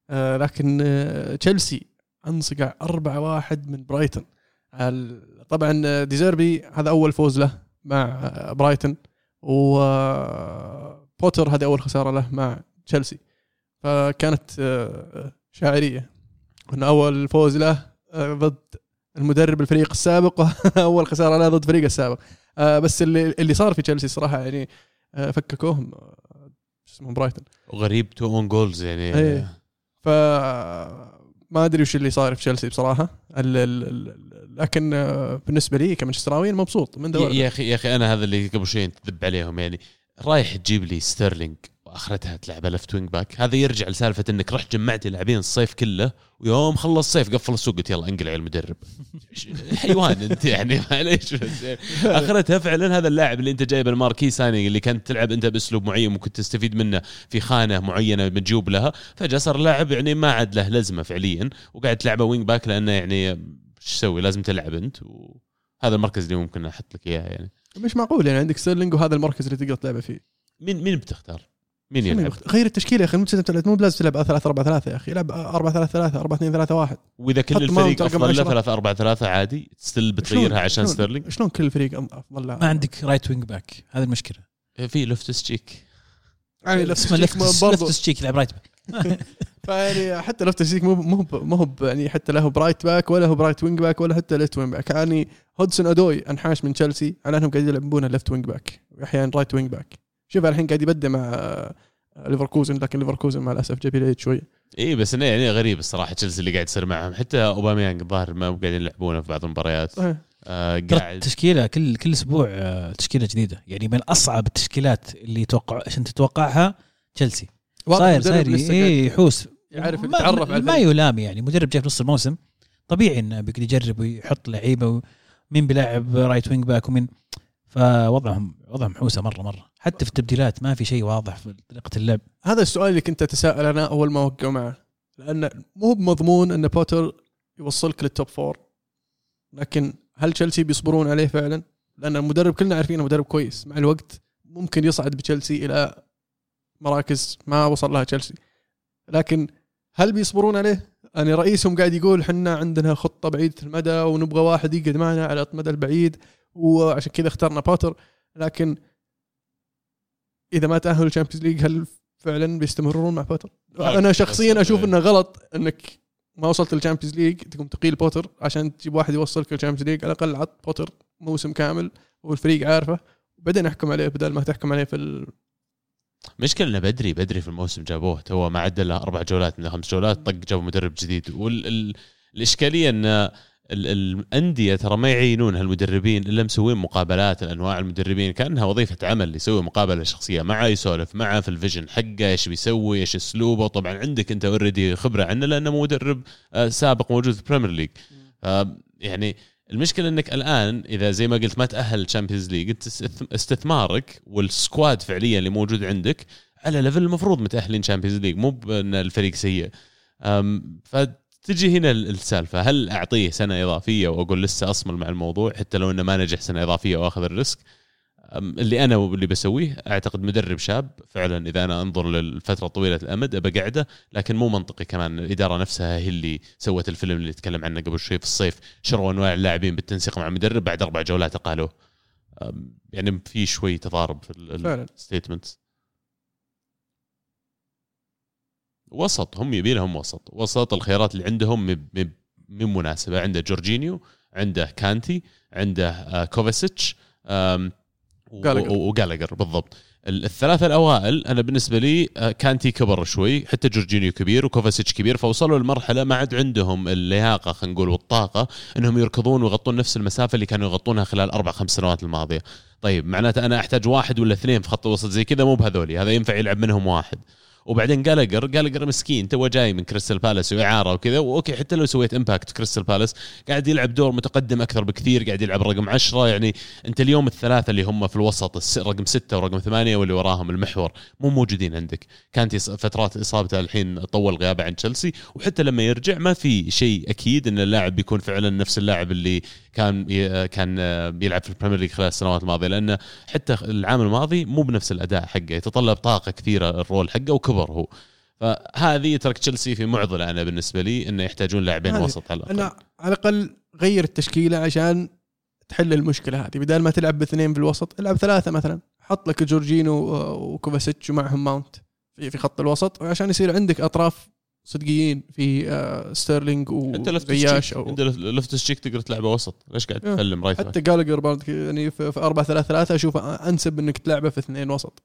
آه، لكن آه، تشيلسي أنصقع 4-1 من برايتون طبعا آه، ديزيربي هذا أول فوز له مع آه، برايتون وبوتر هذه أول خسارة له مع تشيلسي فكانت آه، شاعرية. انه أول فوز له آه، ضد المدرب الفريق السابق واول خسارة له ضد فريق السابق. آه، بس اللي اللي صار في تشيلسي صراحة يعني آه، فككوهم آه، شو اسمه برايتون. وغريب two own goals يعني. إيه. ف ما أدري وش اللي صاير في تشيلسي بصراحة. ال ال ال لكن بالنسبة لي كمانشستراوي مبسوط من دوري. يا أخي يا أخي أنا هذا اللي قبل شوي تذب عليهم يعني. رايح تجيب لي ستيرلينج. وآخرتها تلعبها left wing back هذا يرجع لسالفة إنك رحت جمعت لاعبين الصيف كله ويوم خلص الصيف قفل السوق قلت يلا انقلع المدرب. حيوان أنت يعني؟ معليش آخرتها فعلا هذا اللاعب اللي أنت جايب ال marquee signing اللي كانت تلعب أنت بأسلوب معين ممكن تستفيد منه في خانة معينة مجوب لها فجأة صار لاعب يعني ما عاد له لزمة فعليا وقاعد تلعبه wing back لأنه يعني إيش تسوي؟ لازم تلعب أنت وهذا المركز اللي ممكن أحط لك إياه يعني. مش معقول يعني عندك ستيرلينج وهذا المركز اللي تقدر تلعبه فيه. مين مين بتختار؟ مين يلعب؟ غير التشكيله يا أخي مو مو بلازم تلعب 3 4 3 يا أخي العب 4 3 3 4 2 3 1 وإذا كل الفريق أفضل له 10. 3 4 3 عادي ستيل بتغيرها عشان ستيرلينج؟ شلون كل الفريق أم- أفضل لاعب؟ ما عندك right wing back هذه المشكلة. في لوفتس تشيك يعني لفت لفتس لفتس تشيك يلعب right back فيعني حتى لفتس تشيك مو مو مو يعني حتى له ب right back ولا هو ب right wing back ولا حتى left wing back يعني هودسون أدوي أنحاش من تشيلسي على أنهم قاعدين يلعبونه left wing back واحيانا right wing back شوف الحين قاعد يبدع مع آه، ليفركوزن لكن ليفركوزن مع الأسف جاب لي شوي. اي بس إنه يعني غريب الصراحة تشيلسي اللي قاعد يصير معهم. حتى أوباميانج الظاهر ما قاعدين يلعبونه في بعض المباريات. صحيح. آه ترى قاعد التشكيلة كل كل أسبوع آه، تشكيلة جديدة. يعني من أصعب التشكيلات اللي توقع عشان تتوقعها؟ تشيلسي. صاير صاير قاعد يحوس. يعرف ما- يتعرف على ما الفريق. يلام يعني. مدرب جاي في نص الموسم. طبيعي إنه بيقدر يجرب ويحط لعيبة ومين بيلعب right wing back ومين. فوضعهم وضعهم حوسة مرة مرة. حتى في التبديلات ما في شيء واضح في طريقة اللعب. هذا السؤال اللي كنت أتساءل أنا أول ما وقعوا معه. لأن مو بمضمون إن بوتر يوصلك لل top four لكن هل تشيلسي بيصبرون عليه فعلا؟ لأن المدرب كلنا عارفين إنه مدرب كويس. مع الوقت ممكن يصعد بتشيلسي إلى مراكز ما وصل لها تشيلسي لكن هل بيصبرون عليه؟ يعني رئيسهم قاعد يقول حنا عندنا خطة بعيدة المدى ونبغى واحد يقعد معنا على المدى البعيد. وعشان كذا اخترنا بوتر. لكن إذا ما تأهلوا ال Champions League هل فعلا بيستمرون مع بوتر؟ أنا شخصيا أشوف إيه. إنه غلط إنك ما وصلت لل Champions League تقوم تقيل بوتر عشان تجيب واحد يوصلك لل Champions League على الأقل عط بوتر موسم كامل والفريق عارفه وبعدين أحكم عليه بدل ما تحكم عليه في ال... مشكلة إنه بدري بدري في الموسم جابوه تو ما عدى له أربع جولات من خمس جولات طق جابوا مدرب جديد والإشكالية ان ال- الأندية ترى ما يعينون هالمدربين إلا مسوين مقابلات لأنواع المدربين كأنها وظيفة عمل يسوي مقابلة شخصية معه يسولف معه في ال vision حقه إيش بيسوي إيش أسلوبه. طبعا عندك أنت already خبرة عنه لأنه مدرب آه، سابق موجود في ال Premier League آه، يعني المشكلة إنك الآن إذا زي ما قلت ما تأهل ال Champions League أنت استث- استثمارك وال squad فعليا اللي موجود عندك على level المفروض متأهلين Champions League مو بأن الفريق سيء. أم، فتجي هنا ال- السالفة هل أعطيه سنة إضافية وأقول لسه أصمد مع الموضوع حتى لو إنه ما نجح سنة إضافية وأخذ ال risk؟ اللي أنا واللي بسويه أعتقد مدرب شاب فعلا إذا أنا أنظر للفترة طويلة الأمد بقعده لكن مو منطقي كمان. الإدارة نفسها هي اللي سوت الفيلم اللي تكلم عنه قبل شوي في الصيف شروا أنواع اللاعبين بالتنسيق مع المدرب بعد أربع جولات أقالوه. يعني في شوي تضارب في. ال statement وسط هم يبي لهم وسط. وسط الخيارات اللي عندهم مب- مب- من مناسبة. عنده جورجينيو عنده كانتي عنده آه، كوفاسيتش آم، و- جالاجر. و- وجالاجر بالضبط. ال- الثلاثة الأوائل أنا بالنسبة لي آه، كانتي كبر شوي حتى جورجينيو كبير وكوفاسيتش كبير فوصلوا لمرحلة ما عاد عندهم اللياقة خلينا نقول والطاقة إنهم يركضون ويغطون نفس المسافة اللي كانوا يغطونها خلال أربع خمس سنوات الماضية. طيب معناته أنا أحتاج واحد ولا اثنين في خط الوسط زي كذا مو بهذولي هذا ينفع يلعب منهم واحد. وبعدين جالاجر جالاجر مسكين تو جاي من كريستال بالاس وإعارة وكذا. وأوكي حتى لو سويت impact كريستال بالاس قاعد يلعب دور متقدم أكثر بكثير قاعد يلعب رقم عشرة. يعني أنت اليوم الثلاثة اللي هم في الوسط رقم ستة ورقم ثمانية واللي وراهم المحور مو موجودين عندك. كانت فترات إصابته الحين طول غيابه عن تشيلسي وحتى لما يرجع ما في شيء أكيد إن اللاعب بيكون فعلا نفس اللاعب اللي كان كان بيلعب في ال Premier League خلال السنوات الماضية. لأنه حتى العام الماضي مو بنفس الأداء حقه يتطلب طاقة كثيرة الرول حقه وكبر هو. فهذه ترك تشيلسي في معضلة أنا بالنسبة لي إنه يحتاجون لاعبين وسط على الأقل. أنا على الأقل غير التشكيلة عشان تحل المشكلة هذه. بدل ما تلعب باثنين في الوسط العب ثلاثة مثلا. حط لك جورجينو وكوفاسيتش ومعهم ماونت في خط الوسط عشان يصير عندك أطراف صدقيين في آه، ستيرلينج أنت لفت وزياش الشيك أو أنت لفت الشيك تقدر تلعبه وسط. ليش قاعد آه. تتكلم رايت؟ حتى جالجر يعني في 4 3 3 أشوف أنسب إنك تلعبه في اثنين وسط.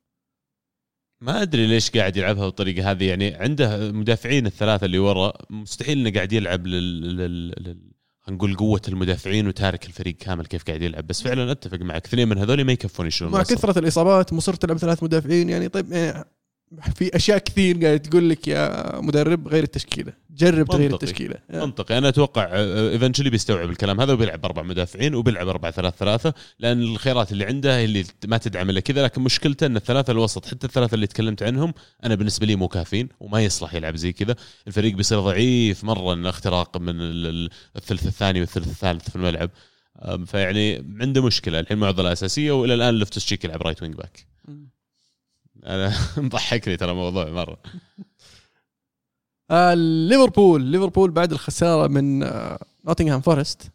ما أدري ليش قاعد يلعبها بالطريقة هذه يعني عنده مدافعين الثلاثة اللي ورا مستحيل إنه قاعد يلعب لل, لل... لل... نقول قوة المدافعين وتارك الفريق كامل كيف قاعد يلعب بس فعلا أتفق معك اثنين من هذول ما يكفون يشيلون مع. كثرة الإصابات مصر تلعب ثلاث مدافعين يعني طيب يعني في أشياء كثير قاعد تقول لك يا مدرب غير التشكيلة. جرب تغير. التشكيلة. منطقي. أنا أتوقع eventually بيستوعب الكلام هذا وبيلعب أربع مدافعين وبيلعب أربع ثلاث ثلاثة لأن الخيارات اللي عنده هي اللي ما تدعم إلا كذا لكن مشكلته إن الثلاثة الوسط حتى الثلاثة اللي تكلمت عنهم أنا بالنسبة لي مو كافيين وما يصلح يلعب زي كذا. الفريق بيصير ضعيف مرة إن اختراق من ال- ال- الثلث الثاني والثلث الثالث في الملعب. فيعني عنده مشكلة. الحين معضلة أساسية وإلى الآن تشيك يلعب right wing back أنا مضحكني ترى الموضوع مرة. آه ليفربول. ليفربول بعد الخسارة من آه نوتنغهام فورست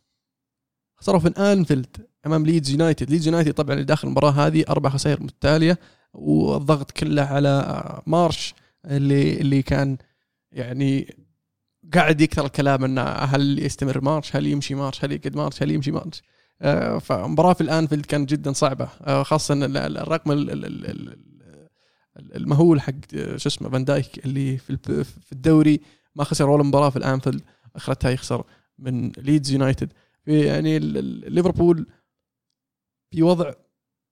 خسروا في أنفيلد أمام ليدز يونايتد. ليدز يونايتد طبعا اللي داخل المباراة هذه أربع خسائر متتالية والضغط كله على آه مارش اللي اللي كان يعني قاعد يكثر الكلام إنه هل يستمر مارش هل يمشي مارش هل يقعد مارش هل يمشي مارش. فمباراة في الأنفيلد كانت جدا ال- ال- الرقم ال- ال- ال- ال- المهول حق شو اسمه فان دايك اللي في في الدوري ما خسر ولا مباراة في الأنفيلد أخرتها يخسر من ليدز يونايتد. في يعني ليفربول في وضع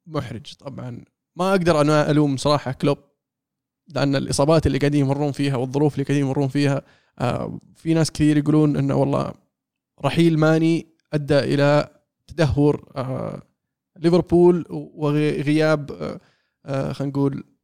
محرج طبعا. ما أقدر أنا ألوم صراحة كلوب لأن الإصابات اللي قاعدين يمرون فيها والظروف اللي قاعدين يمرون فيها آه، في ناس كثير يقولون إنه والله رحيل ماني أدى إلى تدهور آه، ليفربول وغياب آه، آه، خلينا نقول آه،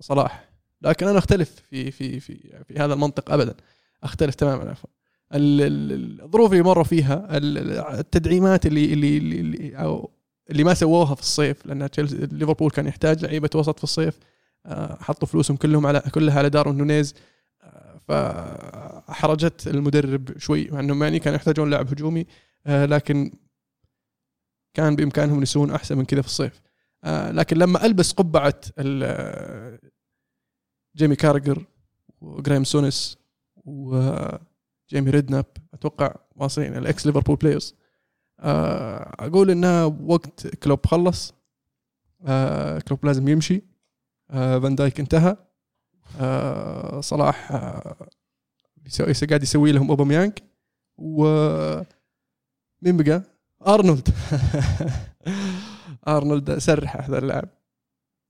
صلاح. لكن أنا أختلف في في في في هذا المنطق ابدا. أختلف تماما عفوا. ال- ال- الظروف اللي مروا فيها ال- التدعيمات اللي اللي اللي, أو اللي ما سووها في الصيف لأن ليفربول كان يحتاج لعيبة وسط في الصيف آه، حطوا فلوسهم كلهم على كلها على دارون نونيز آه، فأحرجت المدرب شوي مع انهم يعني كانوا يحتاجون لاعب هجومي آه، لكن كان بإمكانهم يسوون أحسن من كذا في الصيف. آه، لكن لما ألبس قبعة آه، جيمي كاراجر وجريم سونيس وجيمي ريدناب أتوقع واصلين ال ex Liverpool players آه، أقول انها وقت كلوب خلص آه، كلوب لازم يمشي آه، فان دايك انتهى آه، صلاح آه، قاعد يسوي لهم أوباميانج و مين بقى؟ أرنولد أرنولد سرح هذا اللاعب.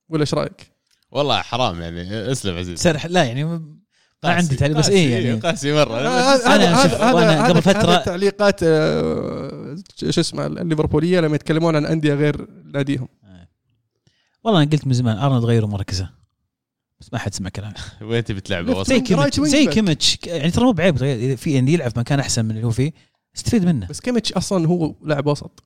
ولا إيش رأيك؟ والله حرام يعني اسلم عزيز. سرح لا يعني ما عندي تعليق بس إيه يعني. قاسي مرة. هذا أنا هذا قبل فترة- هذا تعليقات آه، شو اسمه الليفربولية لما يتكلمون عن أندية غير ناديهم. والله أنا قلت من زمان أرنولد غيروا مركزة. بس ما حد سمع كلامي وين تبي وسط زي كيميتش زي. كيميتش. يعني ترى مو بعيب في يعني يلعب في مكان أحسن من اللي هو فيه. استفيد منه. بس كيميتش أصلا هو لاعب وسط.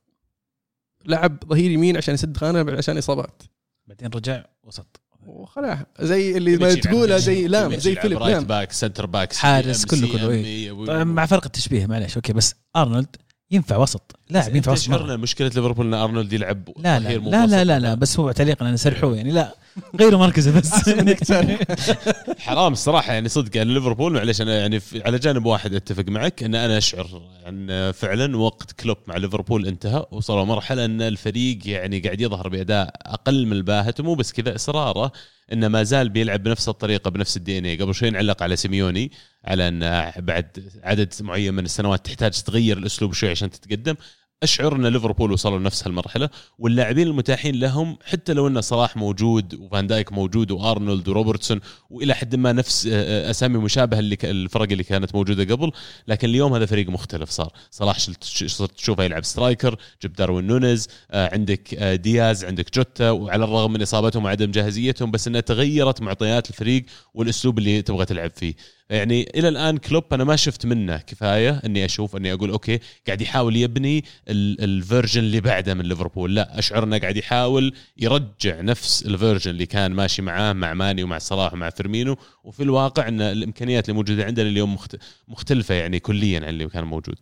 لعب ظهير يمين عشان يسد خانة عشان إصابات. بعدين رجع وسط. وخلاها. زي اللي ما تقولها زي لام زي فيليب right لام. back center back حارس، كله- كله، إيه. مع فرق التشبيه معلش أوكي بس أرنولد ينفع وسط. لاعب ينفع وسط مرة. شعرنا مشكلة ليفربول إن أرنولد يلعب لا لا لا لا. لا, لا بس هو تعليق أنا سرحوه يعني لا غيروا مركزه بس حرام الصراحة يعني صدق يعني ليفربول معلش أنا يعني في- على جانب واحد أتفق معك إن أنا أشعر أن فعلا وقت كلوب مع ليفربول انتهى وصلوا مرحلة إن الفريق يعني قاعد يظهر بأداء أقل من الباهت ومو بس كذا إصراره إنه ما زال بيلعب بنفس الطريقة بنفس ال DNA قبل شوي نعلق على سيميوني على إن بعد عدد معين من السنوات تحتاج تغير الأسلوب شوي عشان تتقدم اشعر ان ليفربول وصلوا لنفس هالمرحلة واللاعبين المتاحين لهم حتى لو أن صلاح موجود وفان دايك موجود وأرنولد وروبرتسون وإلى حد ما نفس آه، أسامي مشابهة اللي الفرق اللي كانت موجودة قبل لكن اليوم هذا فريق مختلف صار. صلاح صرت تشوفه يلعب striker جبت داروين نونيز آه، عندك آه، دياز عندك جوتا وعلى الرغم من إصابتهم وعدم جاهزيتهم بس إنها تغيرت معطيات الفريق والأسلوب اللي تبغى تلعب فيه. يعني إلى الآن كلوب أنا ما شفت منه كفاية إني أشوف إني أقول okay قاعد يحاول يبني ال- ال version اللي بعده من ليفربول. لا أشعر إنه قاعد يحاول يرجع نفس ال version اللي كان ماشي معاه مع ماني ومع صلاح ومع فيرمينو. وفي الواقع إن الإمكانيات اللي موجودة عندنا اليوم مخت- مختلفة يعني كليا عن اللي كان موجود.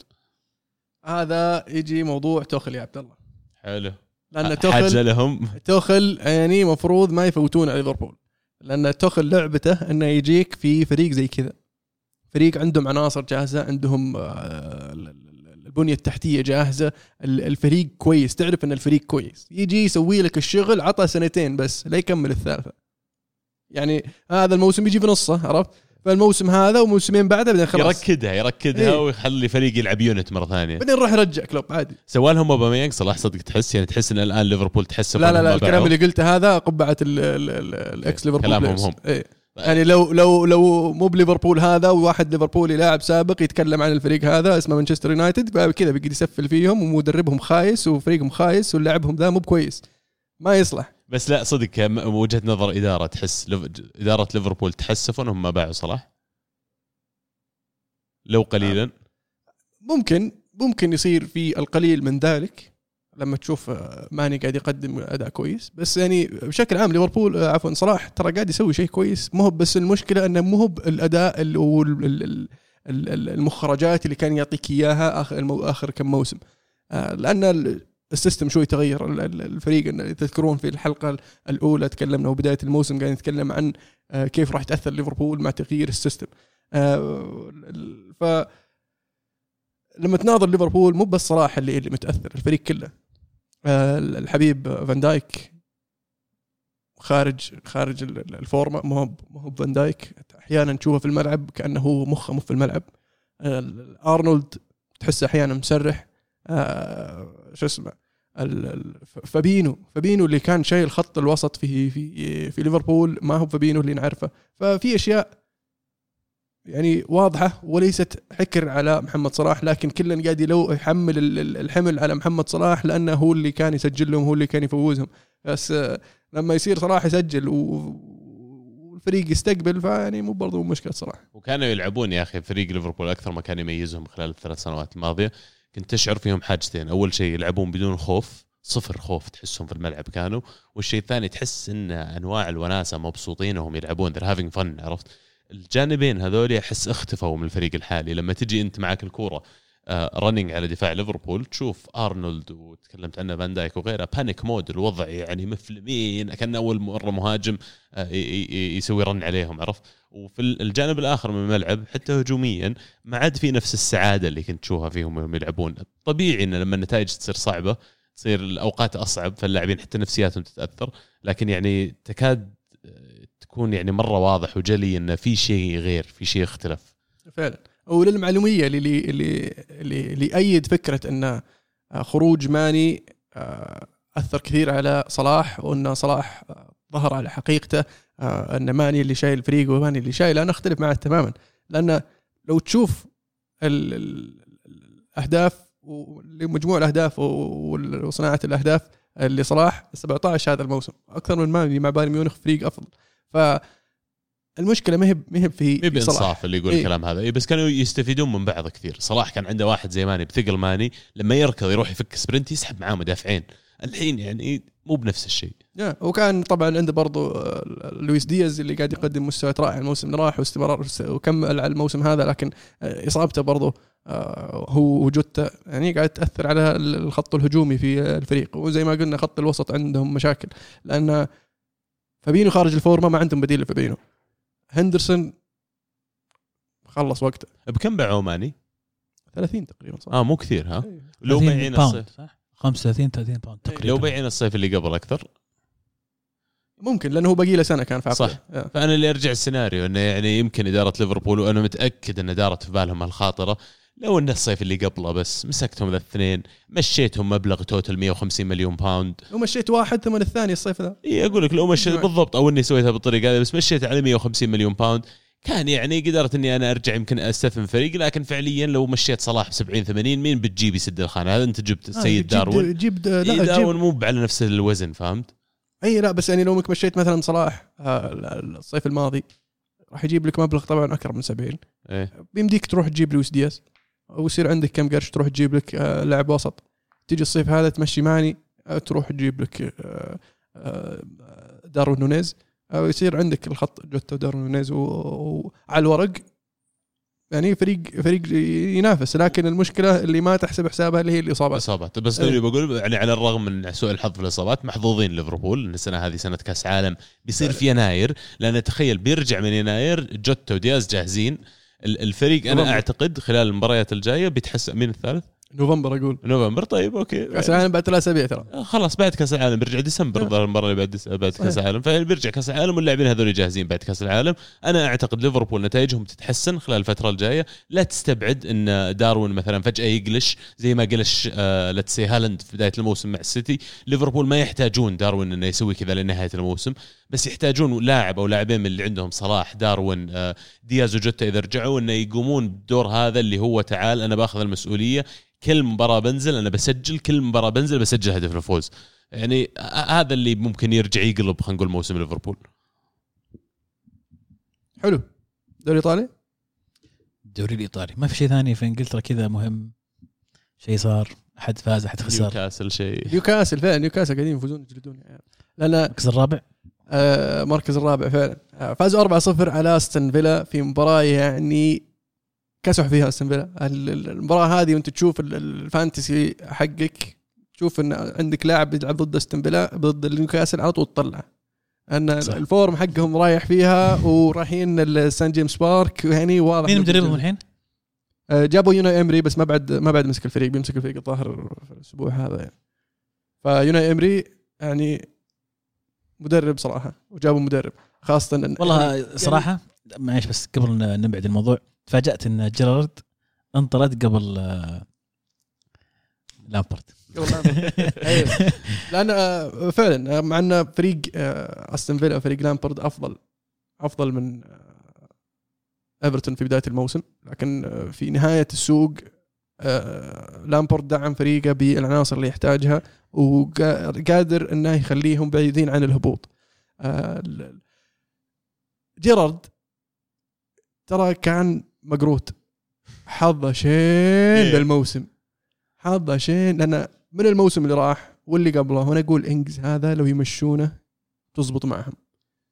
هذا يجي موضوع توخل يا عبد الله. حلو. لأن توخل لهم. توخل يعني مفروض ما يفوتون على ليفربول. لأن توخل لعبته إنه يجيك في فريق زي كذا. فريق عندهم عناصر جاهزة عندهم آه، ال- ال- البنية التحتية جاهزة ال- الفريق كويس تعرف إن الفريق كويس. يجي يسوي لك الشغل عطى سنتين بس لا يكمل الثالثة. يعني هذا الموسم يجي في نصه عرفت؟ فالموسم هذا وموسمين بعده بعدين خلاص يركدها يركدها إيه. ويخلي فريق يلعب unit مرة ثانية بعدين راح يرجع كلوب عادي سوى لهم اوباميانج صلاح صدق تحس يعني تحس إن الآن ليفربول تحس لا لا لا الكلام. اللي قلته هذا قبعة ال- ال- ال- ال ex ليفربول كلامهم. هم. إيه. يعني لو لو لو مو بليفربول هذا وواحد ليفربولي لاعب سابق يتكلم عن الفريق هذا اسمه مانشستر يونايتد كذا بيقعد يسفل فيهم ومدربهم خايس وفريقهم خايس ولاعبهم ذا مو بكويس ما يصلح بس لا صدق وجهة نظر إدارة تحس إدارة ليفربول تحسفوا انهم ما باعوا صلاح؟ لو قليلا. ممكن ممكن يصير في القليل من ذلك لما تشوف آه، ماني قاعد يقدم أداء كويس. بس يعني بشكل عام ليفربول آه، عفوا صلاح ترى قاعد يسوي شيء كويس. مو بس المشكلة إنه مو هو بالأداء ال- وال- ال- ال- ال- ال- المخرجات اللي كان يعطيك إياها آخر آخر كم موسم. آه، لأن ال system شوي تغير. ال- ال- الفريق إن تذكرون في الحلقة الأولى تكلمنا وبداية الموسم قاعد نتكلم عن آه، كيف راح تاثر ليفربول مع تغيير ال system. آه، ف لما تناظر ليفربول مو بس صلاح اللي اللي متأثر الفريق كله. آه، الحبيب فان دايك خارج خارج ال- ال- الفورمة ما هو ما هو فان دايك. أحيانا تشوفه في الملعب كأنه هو مخه مو في الملعب. أرنولد تحسه أحيانا مسرح. آه، شو اسمه فابينو فابينو اللي كان شايل خط الوسط في في في ليفربول ما هو فابينو اللي نعرفه. ففي أشياء يعني واضحة وليست حكر على محمد صلاح لكن كلا قاعد يلو يحمل ال- ال- الحمل على محمد صلاح لأنه هو اللي كان يسجل لهم هو اللي كان يفوزهم. بس آه، لما يصير صلاح يسجل والفريق يستقبل فيعني مو برضه مشكلة صلاح. وكانوا يلعبون يا أخي فريق ليفربول أكثر ما كان يميزهم خلال الثلاث سنوات الماضية. كنت تشعر فيهم حاجتين. أول شيء يلعبون بدون خوف صفر خوف تحسهم في الملعب كانوا. والشيء الثاني تحس إن أنواع الوناسة مبسوطين وهم يلعبون they're having fun عرفت؟ الجانبين هذول أحس اختفوا من الفريق الحالي. لما تجي أنت معك الكورة running على دفاع ليفربول. تشوف أرنولد وتكلمت عنه فان دايك وغيره panic mode الوضع يعني مفلمين كان أول مرة مهاجم آه، يسوي رن عليهم عرفت؟ وفي الجانب الآخر من الملعب حتى هجوميا ما عاد في نفس السعادة اللي كنت تشوفها فيهم وهم يلعبون. طبيعي إن لما النتائج تصير صعبة تصير الأوقات أصعب فاللاعبين حتى نفسياتهم تتأثر. لكن يعني تكاد آه، تكون يعني مرة واضح وجلي إن في شيء غير في شيء اختلف فعلا. وللمعلومية اللي اللي اللي اللي, يأيد فكرة أن آه، خروج ماني آه، أثر كثير على صلاح وأن صلاح آه، ظهر على حقيقته أن ماني اللي شايل الفريق وماني اللي شايل. أنا اختلف معه تماما. لأن لو تشوف ال- ال- الأهداف ومجموع الأهداف وصناعة الأهداف اللي صلاح 17 هذا الموسم أكثر من ماني مع بايرن ميونخ فريق أفضل. ف المشكلة ما هي ما هي في مي بانصاف اللي يقول إيه. الكلام هذا. إيه بس كانوا يستفيدون من بعض كثير. صلاح كان عنده واحد زي ماني بثقل ماني لما يركض يروح يفك sprint يسحب معاه مدافعين. الحين يعني مو بنفس الشيء. وكان طبعا عنده برضو لويس دياز اللي قاعد يقدم مستويات رائعة. الموسم اللي راح واستمرار وكمل على الموسم هذا لكن إصابته برضو آه، هو وجوتا يعني قاعد تأثر على الخط الهجومي في الفريق. وزي ما قلنا خط الوسط عندهم مشاكل. لأن فابينو خارج الفورمة ما عندهم بديل لفابينو. هندرسون خلص وقته. بكم باعوا ماني؟ 30 تقريبا صح. آه مو كثير ها؟ إيه. لو 30 بايعين pound الصيف. صح؟ 35 30 pound تقريبا. لو بايعين الصيف اللي قبل أكثر. ممكن لأنه هو باقي له سنة كان في عقده. صح. yeah. فأنا اللي أرجع السيناريو إنه يعني يمكن إدارة ليفربول وأنا متأكد إن دارت في بالهم هالخاطره لو ان الصيف اللي قبله بس مسكتهم ذا الاثنين مشيتهم مبلغ total 150 مليون pound ومشيت واحد ثم الثاني الصيف ذا. اي أقول لك لو مشيت نعم. بالضبط أو إني سويتها بالطريقة هذه بس مشيت على 150 مليون pound كان يعني قدرت إني أنا أرجع يمكن استثمن فريق لكن فعليا لو مشيت صلاح ب 70 80 مين بتجيب يسد الخانة؟ هذا أنت جبت السيد جيب داروين. جيب إيه لا داروين جيب مو على نفس الوزن فهمت؟ اي لا بس يعني لو إنك مشيت مثلا صلاح آه، الصيف الماضي راح يجيب لك مبلغ طبعا أكثر من 70 إيه. بيمديك تروح تجيب لويس دياز. ويصير عندك كم قرش تروح تجيب لك آه، لاعب وسط. تيجي الصيف هذا تمشي ماني آه، تروح تجيب لك آه، داروين نونيز أو يصير عندك الخط جوتا وداروين نونيز وعلى الورق. يعني فريق فريق ينافس لكن المشكلة اللي ما تحسب حسابها اللي هي الإصابات. اصابات بس إيه. اللي بقول يعني على الرغم من سوء الحظ في الإصابات محظوظين ليفربول. إن السنة هذه سنة كأس عالم بيصير في يناير. لأن تخيل بيرجع من يناير. جوتا ودياز جاهزين. الفريق أنا. أعتقد خلال المباريات الجاية بيتحسن مين الثالث؟ نوفمبر أقول. نوفمبر طيب okay. كأس العالم بعد ثلاث أسابيع ترى. آه، خلاص بعد كأس العالم بيرجع ديسمبر ظهر المره اللي بعد ديس- بعد كأس. العالم. فبيرجع كأس العالم واللاعبين هذول جاهزين بعد كأس العالم. أنا أعتقد ليفربول نتائجهم تتحسن خلال الفترة الجاية. لا تستبعد إن داروين مثلا فجأة يقلش زي ما قلش آه let's say هالاند في بداية الموسم مع السيتي. ليفربول ما يحتاجون داروين إنه يسوي كذا لنهاية الموسم بس يحتاجون لاعب أو لاعبين من اللي عندهم صلاح داروين آه دياز وجوتا إذا رجعوا إنه يقومون بالدور هذا اللي هو تعال أنا بأخذ المسؤولية. كل مباراة بنزل أنا بسجل كل مباراة بنزل بسجل هدف الفوز يعني هذا اللي ممكن يرجع يقلب خلينا نقول موسم ليفربول. حلو. دوري إيطالي؟ الدوري الإيطالي. ما في شيء ثاني في إنجلترا كذا مهم؟ شيء صار؟ أحد فاز أحد خسر. نيوكاسل شيء. نيوكاسل فعلا نيوكاسل قاعدين يفوزون يجلدون يعني. لأن المركز الرابع؟ آه، مركز الرابع فعلا. آه، فازوا 4-0 على أستون فيلا في مباراة يعني كسح فيها أستون فيلا ال- ال- المباراة هذه وأنت تشوف ال- ال- ال fantasy حقك تشوف إن عندك لاعب يلعب ضد أستون فيلا ضد نيوكاسل على طول تطلع ان صح. ال form حقهم رايح فيها ورايحين السان جيمس بارك يعني واضح مين مدربهم الحين؟ آه، جابوا يوناي إمري بس ما بعد ما بعد مسك الفريق بيمسك الفريق الظاهر في الأسبوع هذا يعني فيونا إمري يعني مدرب صراحة وجابوا مدرب خاصة إن والله يعني- صراحة معليش بس قبل ن- نبعد الموضوع تفاجات إن جيرارد انطرد قبل آه، لامبرد. أيوة. لأن آه، فعلا آه، مع إن فريق أستون فيلا فريق لامبرد أفضل أفضل من إيفرتون في بداية الموسم. لكن في نهاية السوق لامبرد دعم فريقه بالعناصر اللي يحتاجها وقادر إنه يخليهم بعيدين عن الهبوط. ال- جيرارد ترى كان مقروت. حظه شين. بالموسم حظه شين. لأن من الموسم اللي راح واللي قبله وأنا أقول إنجز هذا لو يمشونه تزبط معهم.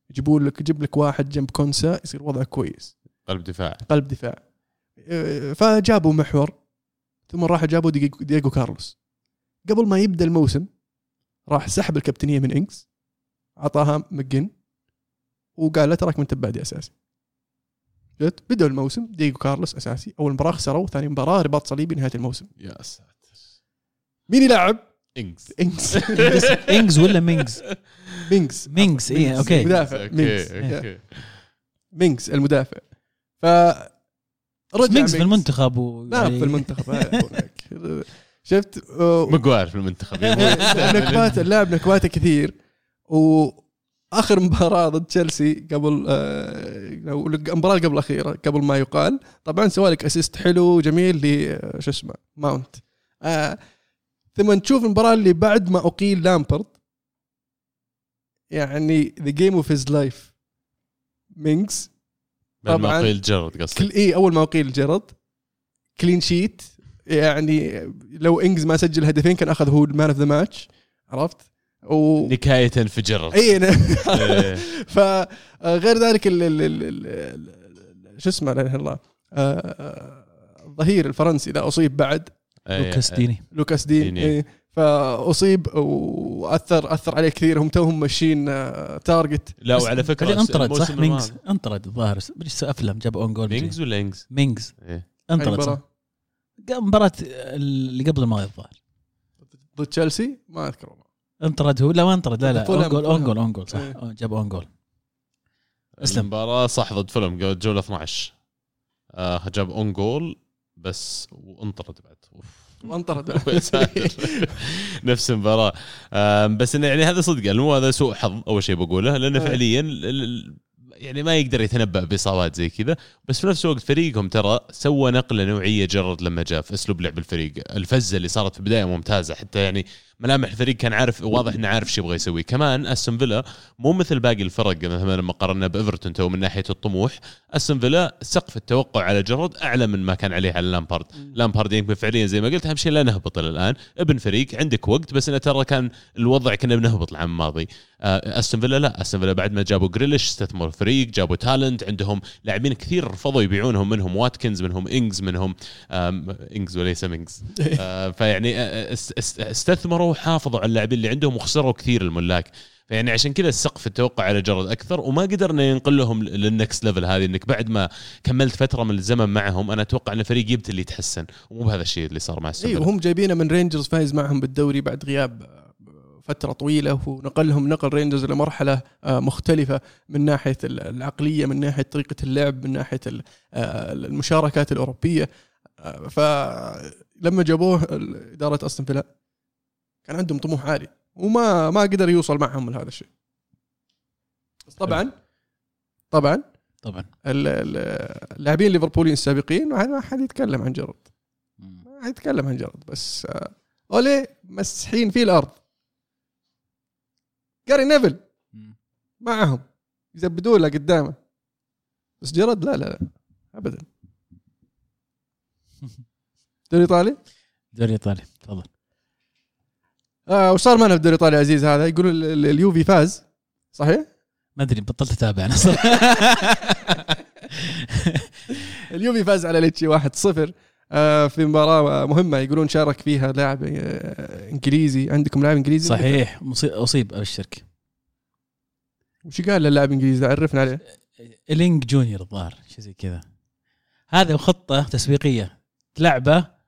يجيبون لك يجيب لك واحد جنب كونسا يصير وضعه كويس. قلب دفاع. قلب دفاع. إيه، فجابوا محور. ثم راحوا جابوا ديجو كارلوس. قبل ما يبدأ الموسم راح سحب الكابتنية من مينجز اعطاها ماكجين وقال له تراك منت بادي أساسي. جت بدأ الموسم ديجو كارلوس اساسي اول مباراه خسروا ثاني مباراه رباط صليبي نهايه الموسم يا ساتر مين يلعب؟ انجز انكس انجز ولا مينجز؟ مينكس مينجز اي okay مدافع okay مينكس المدافع ف مينجز في المنتخب و لا يعني- في المنتخب. شفت آه، ماغواير في المنتخب نكبات اللاعب نكباته كثير واخر مباراة ضد تشيلسي قبل آه، المباراه قبل الأخيرة قبل ما يقال. طبعا سوى لك assist حلو جميل ل آه، شو اسمه ماونت آه ثم تشوف المباراة اللي بعد ما أقيل لامبرد. يعني the game of his life مينكس بعد ما طبعاً. قيل جرد قصدك. كل اي أول ما أقيل جرد. clean sheet يعني لو انجز ما سجل هدفين كان أخذ هو ال man of the match عرفت؟ و نكاية في جرد اي إيه. فغير ذلك ال ال ال شو اسمه لا إله إلا الله آه، آه، الظهير الفرنسي ذا أصيب بعد. إيه. لوكاس ديني. لوكاس دين ديني. إيه. فأصيب وأثر أثر عليه كثير هم توهم ماشيين آه، تارجت. لا وعلى فكرة أنطرد صح؟ مينجز أنطرد الظاهر. ضد فولهام جاب own goal مينجز ولا إنجز؟ مينجز إيه. أنطرد صح. مباراة اللي قبل الماضي الظاهر. ضد تشيلسي؟ ما أذكر والله. انطرد هو لا ما انطرد لا لا فولهام، own goal own فولهام. goal own goal صح إيه. جاب own goal اسلم. المباراة صح ضد فولهام قبل جولة 12 آه جاب own goal بس وانطرد بعد أوف. وانطرد. نفس المباراة آم، بس إنه يعني هذا صدق مو هذا سوء حظ أول شيء بقوله لأنه إيه. فعليا يعني ما يقدر يتنبأ بإصابات زي كذا بس في نفس الوقت فريقهم ترى سوى نقلة نوعية جرد لما جاء في أسلوب لعب الفريق الفزة اللي صارت في البداية ممتازة حتى يعني ملامح الفريق كان عارف واضح إنه عارف شو يبغى يسوي. كمان استون فيلا مو مثل باقي الفرق مثلا لما قارنا بإيفرتون تو من ناحية الطموح استون فيلا سقف التوقع على جرد أعلى من ما كان عليه على لامبارد. لامبارد يمكن فعليا زي ما قلت أهم شيء لا نهبط الآن. ابني فريق عندك وقت بس إنه ترى كان الوضع كنا بنهبط العام الماضي. آه، استون فيلا لا استون فيلا بعد ما جابوا جريليش استثمروا الفريق جابوا talent عندهم لاعبين كثير رفضوا يبيعونهم منهم واتكنز منهم انجز منهم انجز وليس مينجز آه، فيعني آه، استثمروا وحافظوا على اللاعبين اللي عندهم وخسروا كثير الملاك. فيعني عشان كذا السقف التوقع على جرد أكثر وما قدرنا ينقل لهم لل next level هذه إنك بعد ما كملت فترة من الزمن معهم أنا أتوقع إن الفريق يبت اللي يتحسن. ومو بهذا الشيء اللي صار مع اي السوبر. وهم جايبينه من رينجرز فايز معهم بالدوري بعد غياب آه، فترة طويلة ونقلهم نقل رينجرز لمرحله آه، مختلفة من ناحية ال- العقلية من ناحية طريقة اللعب من ناحية آه، المشاركات الأوروبية. فلما جابوه إدارة استون فيلا كان عندهم طموح عالي وما ما قدر يوصل معهم لهذا الشيء. بس طبعا طبعا طبعا. ال- ال- اللاعبين الليفربوليين السابقين ما حد يتكلم عن جرد. ما حيتكلم عن جرد بس آه، أولي مسحين فيه الأرض. جاري نيفل معهم يزبدوا له قدامه. بس جرد لا لا لا ابدا. دوري إيطالي؟ دوري إيطالي تفضل. آه وش صار معنا في الدوري الإيطالي عزيز هذا. ال- اليوفي فاز. صحيح؟ ما أدري بطلت أتابع أنا صراحة. اليوفي فاز على ليتشي 1-0 آه في مباراة مهمة يقولون شارك فيها لاعب آه إنجليزي. عندكم لاعب إنجليزي؟ صحيح. أصيب ابشرك وش قال للاعب الانجليزي؟ عرفنا عليه. إلينج جونيور الظاهر شيء زي كذا. هذا خطة تسويقية. تلعبه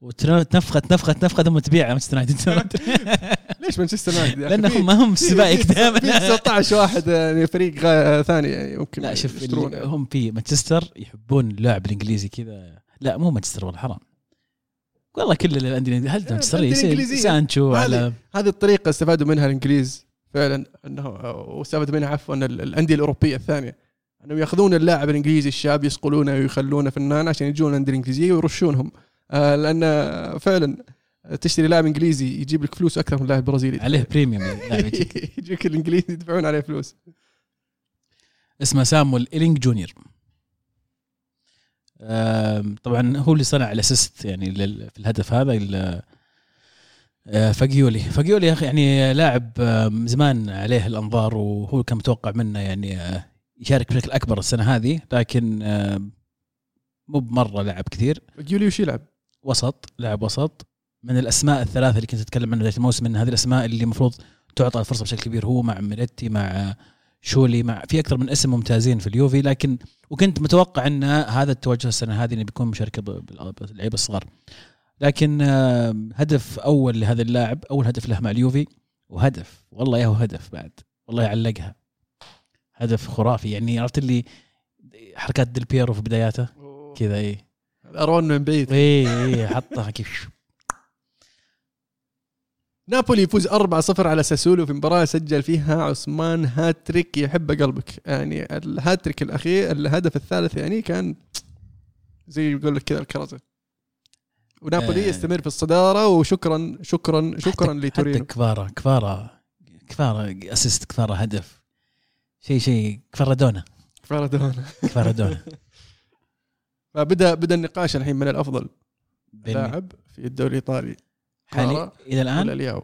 وتنفخت نفخت نفخت ثم تبيعه مانشستر يونايتد. ليش مانشستر يونايتد لأنهم ما هم سبايك دائما في 19 واحد يعني فريق غا- ثاني يعني ممكن لا شوف هم في مانشستر يحبون اللاعب الإنجليزي كذا. لا مو مانشستر والله حرام. والله كل الانديه هل مانشستر. سانشو على هذه الطريقة استفادوا منها الإنجليز فعلا انه واستفادوا منها عفوا ال- الأندية الأوروبية الثانية. أنهم يأخذون اللاعب الإنجليزي الشاب يصقلونه ويخلونه فنان عشان يجون الانديه الإنجليزية ويرشونهم. آه لأن فعلا تشتري لاعب إنجليزي يجيب لك فلوس أكثر من لاعب برازيلي. عليه premium يجيك. الإنجليزي يدفعون عليه فلوس. اسمه سامويل إيلينج جونيور. طبعا هو اللي صنع الأسيست يعني في الهدف هذا آه، فاجيولي. فاجيولي يا أخي يعني لاعب زمان عليه الأنظار وهو كان متوقع منه يعني آه، يشارك بشكل أكبر السنة هذه لكن مو بمرة لعب كثير. جيولي وش يلعب؟ وسط لاعب وسط من الأسماء الثلاثة اللي كنت أتكلم عنها بدايه الموسم إن هذه الأسماء اللي المفروض تعطى الفرصة بشكل كبير هو مع ميريتي مع شولي مع في أكثر من اسم ممتازين في اليوفي لكن وكنت متوقع إن هذا التوجه السنة هذه إنه بيكون مشاركة باللعيبه الصغار. لكن هدف أول لهذا اللاعب أول هدف له مع اليوفي وهدف والله يا هو هدف بعد والله يعلقها. هدف خرافي يعني عرفت اللي حركات ديل بيرو في بداياته؟ كذا إيه. أرون من بعيد. إيه إيه حطها كيف. نابولي يفوز 4-0 على ساسولو في مباراة سجل فيها عثمان هاتريك. يحب قلبك. يعني الهاتريك الأخير الهدف الثالث يعني كان زي يقول لك كذا الكرزة. ونابولي آه. يستمر في الصدارة وشكرا شكرا شكرا حتى لتورينو. كفارة كفارة كفارة اسيست كفارة هدف. شيء شيء كفارادونا. فارادونا كفارادونا. فبدا بدأ النقاش الحين من الأفضل لاعب في الدوري الإيطالي. حالي كفارة إلى الآن؟ الياو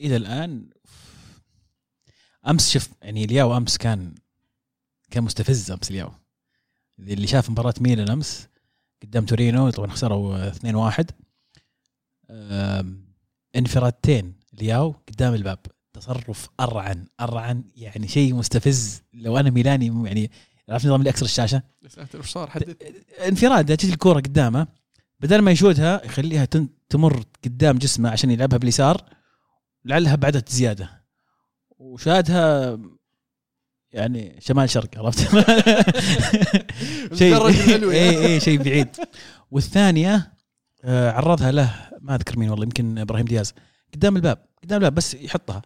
إلى الآن أمس شوف يعني الياو أمس كان كان مستفز أمس الياو اللي شاف مباراة ميلان أمس قدام تورينو طبعا خسروا 2-1 آم، انفرادتين الياو قدام الباب. تصرف ارعن أرعن يعني شيء مستفز. لو أنا ميلاني يعني عرفت نظام اللي أكسر الشاشة؟ يا ساتر وش صار؟ حدث انفراد تجي الكورة قدامه. بدل ما يشوتها يخليها تمر قدام جسمه عشان يلعبها باليسار لعلها بعدت زياده وشادها يعني شمال شرق عرفت؟ شيء. اي اي شيء بعيد. والثانية آه، عرضها له ما أذكر مين والله يمكن إبراهيم دياز. قدام الباب قدام الباب بس يحطها.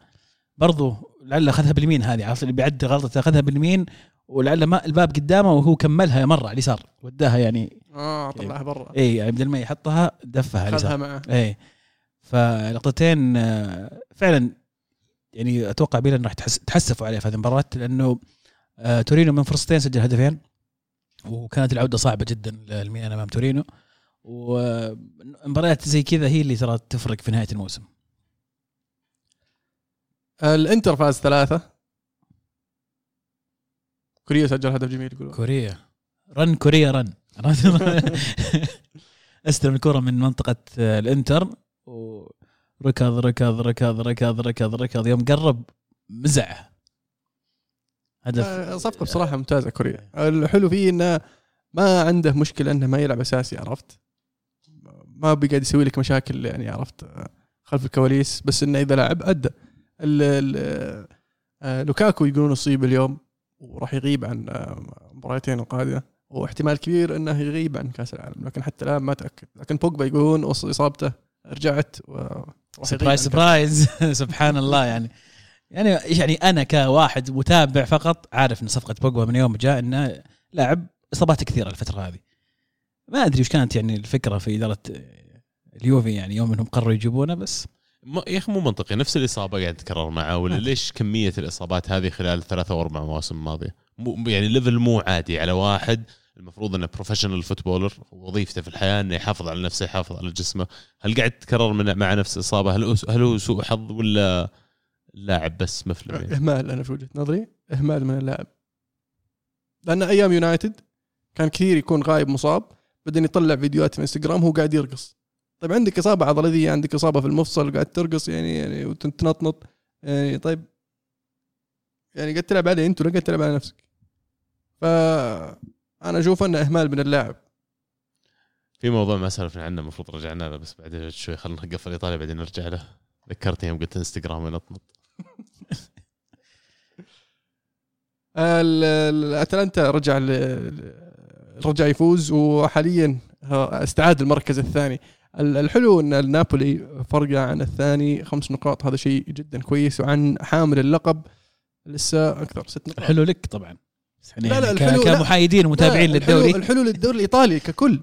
برضو لعله أخذها باليمين هذه عرفت؟ اللي بيعد غلطته أخذها باليمين ولعل ما الباب قدامه وهو كملها مرة على اليسار. وداها يعني. آه طلعها برا. اي يعني بدل ما يحطها دفها على اليسار. معه. اي فلقطتين آه، فعلا يعني أتوقع بيلان راح تحس تحسفوا عليه في هذه المباراة لأنه آه، تورينو من فرصتين سجل هدفين وكانت العودة صعبة جدا للميلان أمام تورينو. ومباريات زي كذا هي اللي ترى تفرق في نهاية الموسم. الإنتر فاز ثلاثة. كوريا سجل هدف جميل يقولون. كوريا. رن كوريا رن. استلم الكرة من منطقة آه، الإنتر. وركض ركض ركض ركض ركض ركض. يوم قرب مزعه هدف. آه، صفقة بصراحة ممتازة كوريا. الحلو فيه إنه ما عنده مشكلة إنه ما يلعب أساسي عرفت؟ ما بيقعد يسوي لك مشاكل يعني عرفت؟ خلف الكواليس. بس إنه إذا لعب أدى. آه، لوكاكو يقولون اصيب اليوم. وراح يغيب عن آه، مباراتين القادمة. واحتمال كبير إنه يغيب عن كأس العالم لكن حتى الآن ما تاكد لكن بوجبا يقولون إصابته رجعت و surprise surprise سبحان الله يعني. يعني يعني أنا كواحد متابع فقط عارف إن صفقة بوجبا من يوم جاء إنه لاعب إصابات كثيرة الفترة هذه. ما أدري وش كانت يعني الفكرة في إدارة اليوفي يعني يوم إنهم قرروا يجيبونه بس يا أخي مو منطقي نفس الإصابة قاعد تتكرر معه ولا أدري. ليش كمية الإصابات هذه خلال ثلاثة أو أربع مواسم ماضية؟ مو يعني level مو عادي على واحد المفروض إنه professional footballer وظيفته في الحياة إنه يحافظ على نفسه يحافظ على جسمه. هل قاعد تتكرر من مع نفس الإصابة؟ هل هل هو سوء حظ ولا لاعب بس مفلم يعني؟ إهمال أنا في وجهة نظري إهمال من اللاعب. لأن أيام يونايتد كان كثير يكون غايب مصاب بعدين يطلع فيديوهات في إنستغرام هو قاعد يرقص. طيب عندك إصابة عضلية عندك إصابة في المفصل قاعد ترقص يعني يعني وتتنطنط يعني طيب. يعني قاعد تلعب عليه أنت ولا قاعد تلعب على نفسك؟ ف أنا أشوف أنه إهمال من اللاعب. في موضوع ما سولفنا عنه المفروض رجعنا له بس بعدين شوي خلينا نقفل ايطاليا بعدين نرجع له. ذكرتني يوم قلت إنستغرام ونطنط. ال- ال- الاتلانتا رجع رجع يفوز وحاليا استعاد المركز الثاني. ال- الحلو إن النابولي فرقة عن الثاني خمس نقاط هذا شيء جدا كويس وعن حامل اللقب لسه أكثر ست نقاط الحلو لك طبعا يعني لا، لا، الحلو-. كمحايدين ومتابعين الحلو- للدوري الحلو للدوري الإيطالي ككل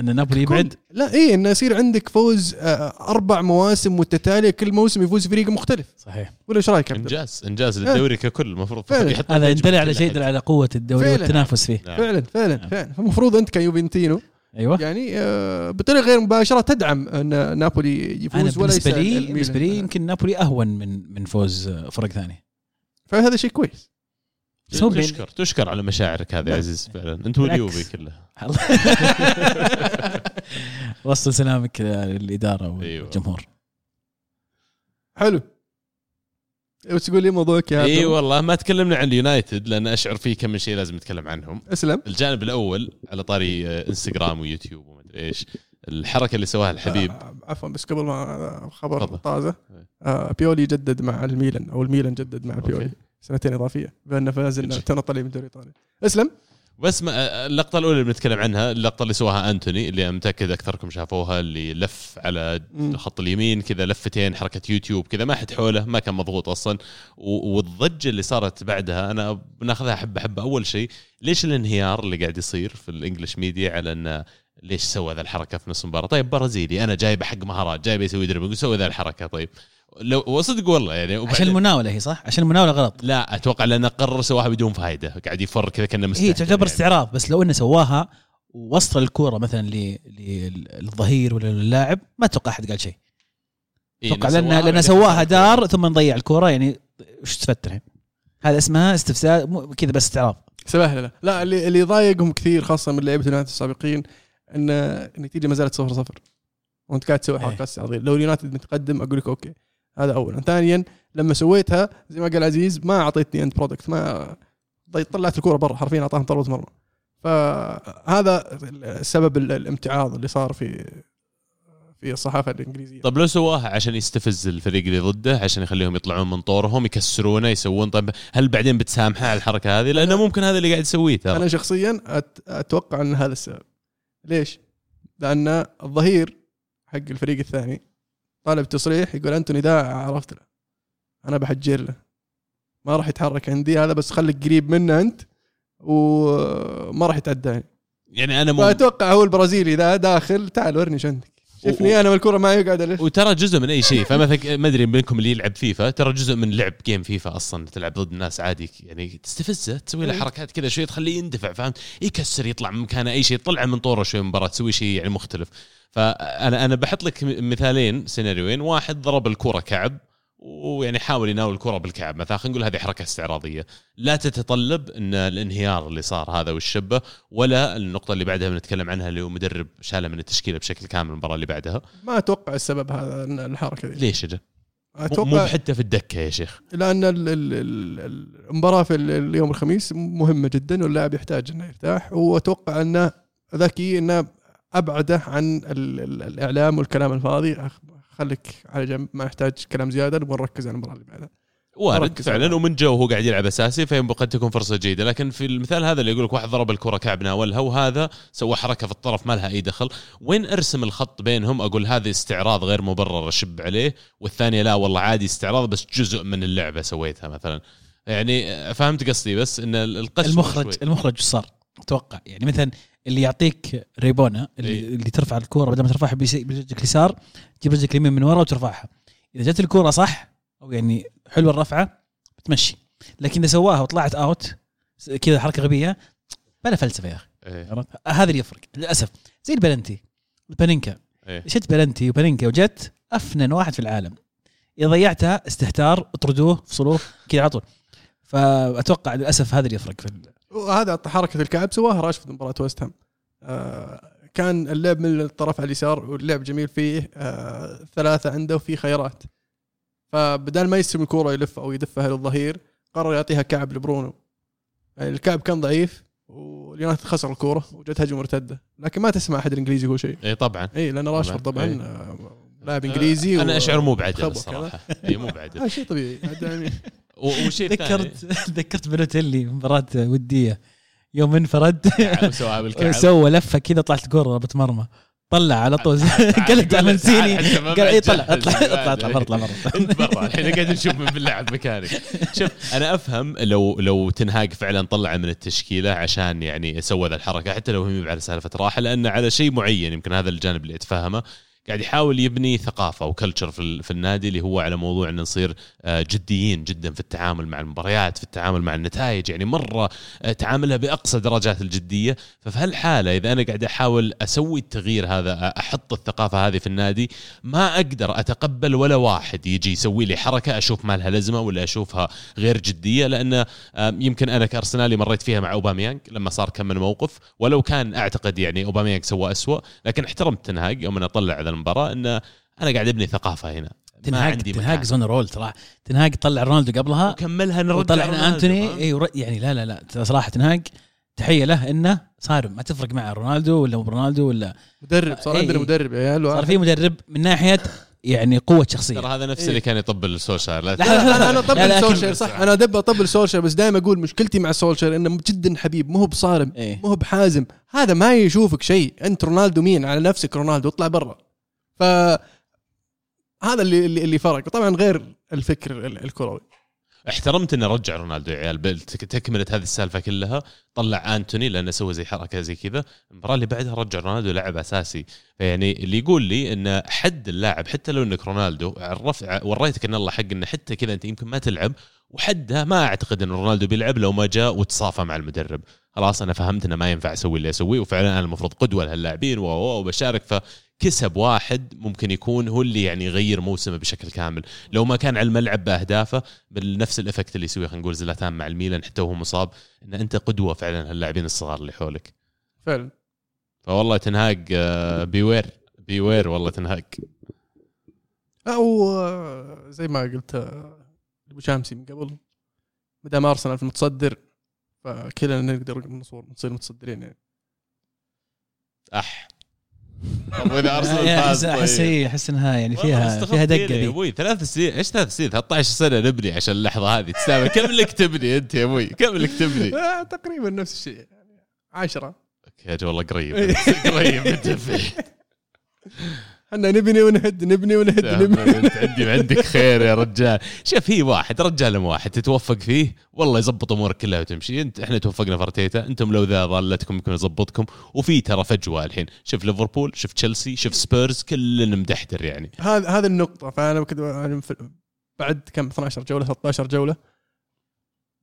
إن نابولي يبعد. لا إيه انه يصير عندك فوز آه، أربع مواسم متتالية كل موسم يفوز فريق مختلف صحيح ولا إيش رأيك؟ إنجاز إنجاز للدوري ككل المفروض فعلا. يحط هذا يدل على شيء. يدل على قوة الدوري فعلاً. والتنافس فيه نعم. فعلا فعلا نعم. فعلا فالمفروض أنت كيوفنتينو أيوه. يعني آه، بطريقة غير مباشرة تدعم إن نابولي يفوز ولا بالنسبة يسال لي. بالنسبة لي يمكن نابولي أهون من من فوز فرق ثانية فهذا شيء كويس. بين- تشكر تشكر على مشاعرك هذه يا. عزيز فعلا. أنت. واليوفي كله وصل سلامك للإدارة أيوة. والجمهور. حلو. وش تقول لي موضوعك يا إي؟ والله ما تكلمنا عن اليونايتد لأن أشعر في كم من شيء لازم نتكلم عنهم. أسلم. الجانب الأول على طاري آه، انستغرام ويوتيوب وما أدري إيش الحركة اللي سواها الحبيب. آه، عفوا بس قبل ما خبر. طازة إيه. آه، بيولي جدد مع الميلان أو الميلان جدد مع بيولي. سنتين إضافية. بانه فاز انه طالع من دوري ايطالي أسلم. بس ما اللقطة الأولى اللي بنتكلم عنها اللقطة اللي سواها أنتوني اللي أنا متأكد أكثركم شافوها اللي لف على مم. خط اليمين كذا لفتين حركة يوتيوب كذا ما حد حوله ما كان مضغوط أصلا. والضجة اللي صارت بعدها أنا بناخذها حبه حبه أول شيء ليش الانهيار اللي قاعد يصير في ال English media على إنه ليش سوى ذا الحركة في نص المباراة؟ طيب برازيلي أنا جايبه حق مهارات جايبه يسوي dribbling وسوي ذا الحركة طيب. لو وصدق والله يعني وبعدين- عشان المناولة هي صح؟ عشان المناولة غلط لا أتوقع لأنه قرر سواها بدون فائده قاعد يفر كذا كأنه مستهتر هي تعتبر يعني. استعراض بس لو إنه سواها ووصل الكورة مثلا ل- للظهير ولا للاعب ما أتوقع أحد قال شيء إيه، أتوقع إنه لأن سواها لأن بعدين سواها دار ثم نضيع الكورة يعني وش تفتر الحين؟ هذا اسمها استفساد مو- كذا بس استعراض سبهله لا لا اللي اللي ضايقهم كثير خاصة من لعيبة اليونايتد السابقين ان النتيجه ما زالت 0 0 وأنت قاعد تسوي إيه. حركات استعراضيه لو اليونايتد متقدم أقول لك okay هذا اولا ثانيا لما سويتها زي ما قال عزيز ما أعطيتني انت product ما طلعت الكورة برا حرفيا أعطاهم ضربه مرمى فهذا سبب ال- الامتعاض اللي صار في في الصحافة الإنجليزية. طب لو سواها عشان يستفز الفريق اللي ضده عشان يخليهم يطلعون من طورهم يكسرونه يسوون طيب هل بعدين بتسامحه على الحركة هذه؟ لأنه ممكن هذا اللي قاعد يسويه ترى. أنا شخصيا أتوقع إن هذا السبب. ليش؟ لأن الظهير حق الفريق الثاني طالب تصريح يقول أنتوني ذا عرفت له. أنا بحجر له. ما راح يتحرك عندي هذا بس خليك قريب منه أنت وما راح يتعداني يعني أنا مو فأتوقع هو البرازيلي ذا داخل تعال ورني إيش شوفني أنا والكرة معي قاعد ألف. وترى جزء من أي شيء. فمثلا ما أدري منكم اللي يلعب فيفا ترى جزء من لعب game فيفا أصلا تلعب ضد الناس عادي يعني تستفزه تسوي له إيه. حركات كذا شوي تخليه يندفع فهمت؟ يكسر يطلع من مكانه أي شيء يطلع من طوره شوي من المباراه تسوي شيء يعني مختلف. فانا أنا بحط لك مثالين سيناريوين. واحد ضرب الكرة كعب ويعني حاول يناول الكرة بالكعب مثلا. خلينا نقول هذه حركة استعراضية. لا تتطلب إن الانهيار اللي صار هذا والشبة ولا النقطة اللي بعدها بنتكلم عنها اللي هو مدرب شاله من التشكيلة بشكل كامل المباراة اللي بعدها. ما أتوقع السبب هذا الحركة ذي ليش؟ مو أتوقع حتى في الدكة يا شيخ. لأن ال- ال- ال- المباراة في ال- اليوم الخميس مهمة جدا واللاعب يحتاج إنه يرتاح. وأتوقع إنه ذكي إنه أبعده عن ال- ال- الإعلام والكلام الفاضي. خليك على جنب ما يحتاج كلام زيادة نبغى نركز على المباراه اللي بعدها. وارد فعلا ومن جو وهو قاعد يلعب أساسي فيم قد تكون فرصة جيدة. لكن في المثال هذا اللي يقول لك واحد ضرب الكرة كعب ناولها وهذا سوى حركة في الطرف ما لها أي دخل. وين أرسم الخط بينهم؟ أقول هذا استعراض غير مبرر اشب عليه. والثانية لا والله عادي استعراض بس جزء من اللعبة سويتها مثلا. يعني فهمت قصدي بس إن القسوه المخرج شوي. المخرج وش صار؟ أتوقع يعني مثلا اللي يعطيك ريبونا اللي, إيه. اللي ترفع الكورة بدل ما ترفعها برجلك اليسار تجيب رجلك اليمين من ورا وترفعها. إذا جت الكورة صح أو يعني حلوة الرفعة بتمشي. لكن إذا سواها وطلعت out كذا حركة غبية بلا فلسفة يا أخي. إيه. هذا اللي يفرق. للأسف. زي البلنتي البانينكا إيه. شت بلنتي وبانينكا وجت أفنن واحد في العالم. إذا ضيعتها استهتار اطردوه فصلوه كذا على طول. فأتوقع للأسف هذا اللي يفرق في وهذا حركة الكعب سواها راشفورد مباراة ويست هام. آه كان اللعب من الطرف على اليسار واللعب جميل فيه آه ثلاثة عنده وفي خيارات. فبدال ما يستلم الكورة يلف أو يدفها للظهير قرر يعطيها كعب لبرونو. يعني الكعب كان ضعيف واليونايتد خسر الكورة وجت هجمة مرتدة. لكن ما تسمع أحد الإنجليزي يقول شيء. إي طبعا. إي لأن راشفورد طبعاً. طبعا. آه، لاعب إنجليزي أنا و- أشعر مو بعدل الصراحة. إي مو بعدل شيء طبيعي يعني. و- والشيء الثاني ذكرت ذكرت بلوتيلي مباراة ودية. يوم انفرد. سواها بالكعب سوى لفة كذا طلعت الكورة ضربة مرمى طلع على طول. قلت منسيني قال إي طلع اطلع. اطلع اطلع برا اطلع برا انت برا الحين قاعد نشوف من باللاعب مكاني شوف. أنا أفهم لو لو تنهاج فعلا طلع من التشكيلة عشان يعني سوى ذا الحركة حتى لو هي على سالفة راحة لأن على شيء معين يمكن هذا الجانب اللي أتفهمه. قاعد يحاول يبني ثقافة وكلتشر في, في النادي اللي هو على موضوع إن نصير آه، جديين جدا في التعامل مع المباريات في التعامل مع النتائج. يعني مرة آه، تعاملها بأقصى درجات الجدية. ففي هالحاله إذا أنا قاعد أحاول أسوي التغيير هذا آه، أحط الثقافة هذه في النادي ما أقدر أتقبل ولا واحد يجي يسوي لي حركة أشوف ما لها لازمه ولا أشوفها غير جدية. لأن آم، يمكن أنا كأرسنالي مريت فيها مع أوباميانج لما صار كم من موقف. ولو كان أعتقد يعني أوباميانج سوى أسوأ لكن احترمت تنهاج يوم أنا أطلع على المباراة انه أنا قاعد أبني ثقافة هنا. تنهاج تنهاج. زون رول ترى تنهاج طلع رونالدو قبلها. وكملها نرجع وطلع رونالدو، أنتوني؟ اي ور- يعني لا لا لا. ترى صراحة تنهاج تحية له إنه صارم. ما تفرق معه رونالدو ولا مو برونالدو ولا مدرب صار إيه، عندنا إيه. مدرب يا عيال صار في مدرب من ناحية يعني قوة شخصية. ترى هذا نفس إيه. اللي كان يطبل سولشر لا لا، لا لا أنا أطبل سولشر صح. أنا دب أطبل سولشر بس دائما أقول مشكلتي مع سولشر إنه جدا حبيب مو هو بصارم إيه. مو هو بحازم. هذا ما يشوفك شيء. أنت رونالدو مين؟ على نفسك رونالدو اطلع برا. ف هذا اللي اللي فرق. طبعا غير الفكر ال- الكروي. احترمت إنه رجع رونالدو يا عيال. تكملة هذه السالفة كلها. طلع أنتوني لأنه سوى زي حركة زي كذا. المباراة اللي بعدها رجع رونالدو لعب أساسي. فيعني اللي يقول لي إن حد اللاعب حتى لو إنك رونالدو عرفت وريتك إن الله حق انه حتى كذا أنت يمكن ما تلعب. وحدها ما أعتقد إن رونالدو بيلعب لو ما جاء وتصافى مع المدرب. خلاص أنا فهمت إنه ما ينفع أسوي اللي أسويه. وفعلا أنا المفروض قدوة لهاللاعبين و- و- فكسب واحد ممكن يكون هو اللي يعني يغير موسمه بشكل كامل. لو ما كان على الملعب بأهدافه بنفس ال effect اللي يسويه خلينا نقول زلاتان مع الميلان حتى وهو مصاب إن أنت قدوة فعلا هاللاعبين الصغار اللي حولك. فعلا. فوالله تنهاج آه، beware beware والله تنهاج. أو آه، زي ما قلت آه، أبو شامسي من قبل ما دام أرسنال في المتصدر فكلنا نقدر نصور نصير متصدرين يعني. أح. طب وإذا أرسنال يعني فاز احس احس. هي احس إنها يعني فيها فيها دقة يا دي. أبوي ثلاث سنين إيش ثلاث سنين؟ 13 سنة نبني عشان اللحظة هذه. تستاهل. كم لك تبني أنت يا أبوي؟ كم لك تبني؟ آه، تقريبا نفس الشيء يعني عشرة. يا رجل والله قريب. قريب فيه إحنا نبني ونهد نبني ونهد نبني انت عندي عندك خير يا رجال. شوف هي واحد رجال واحد تتوفق فيه؟ والله يزبط امورك كلها وتمشي. انت إحنا توفقنا في أرتيتا أنتم لو ذا ضالتكم يمكن يزبطكم وفي ترى فجوة الحين. شوف ليفربول شوف تشيلسي شوف سبيرز كلنا مدحدر يعني. هذا هذه النقطة. فأنا كنت بعد كم؟ 12 جولة 13 جولة.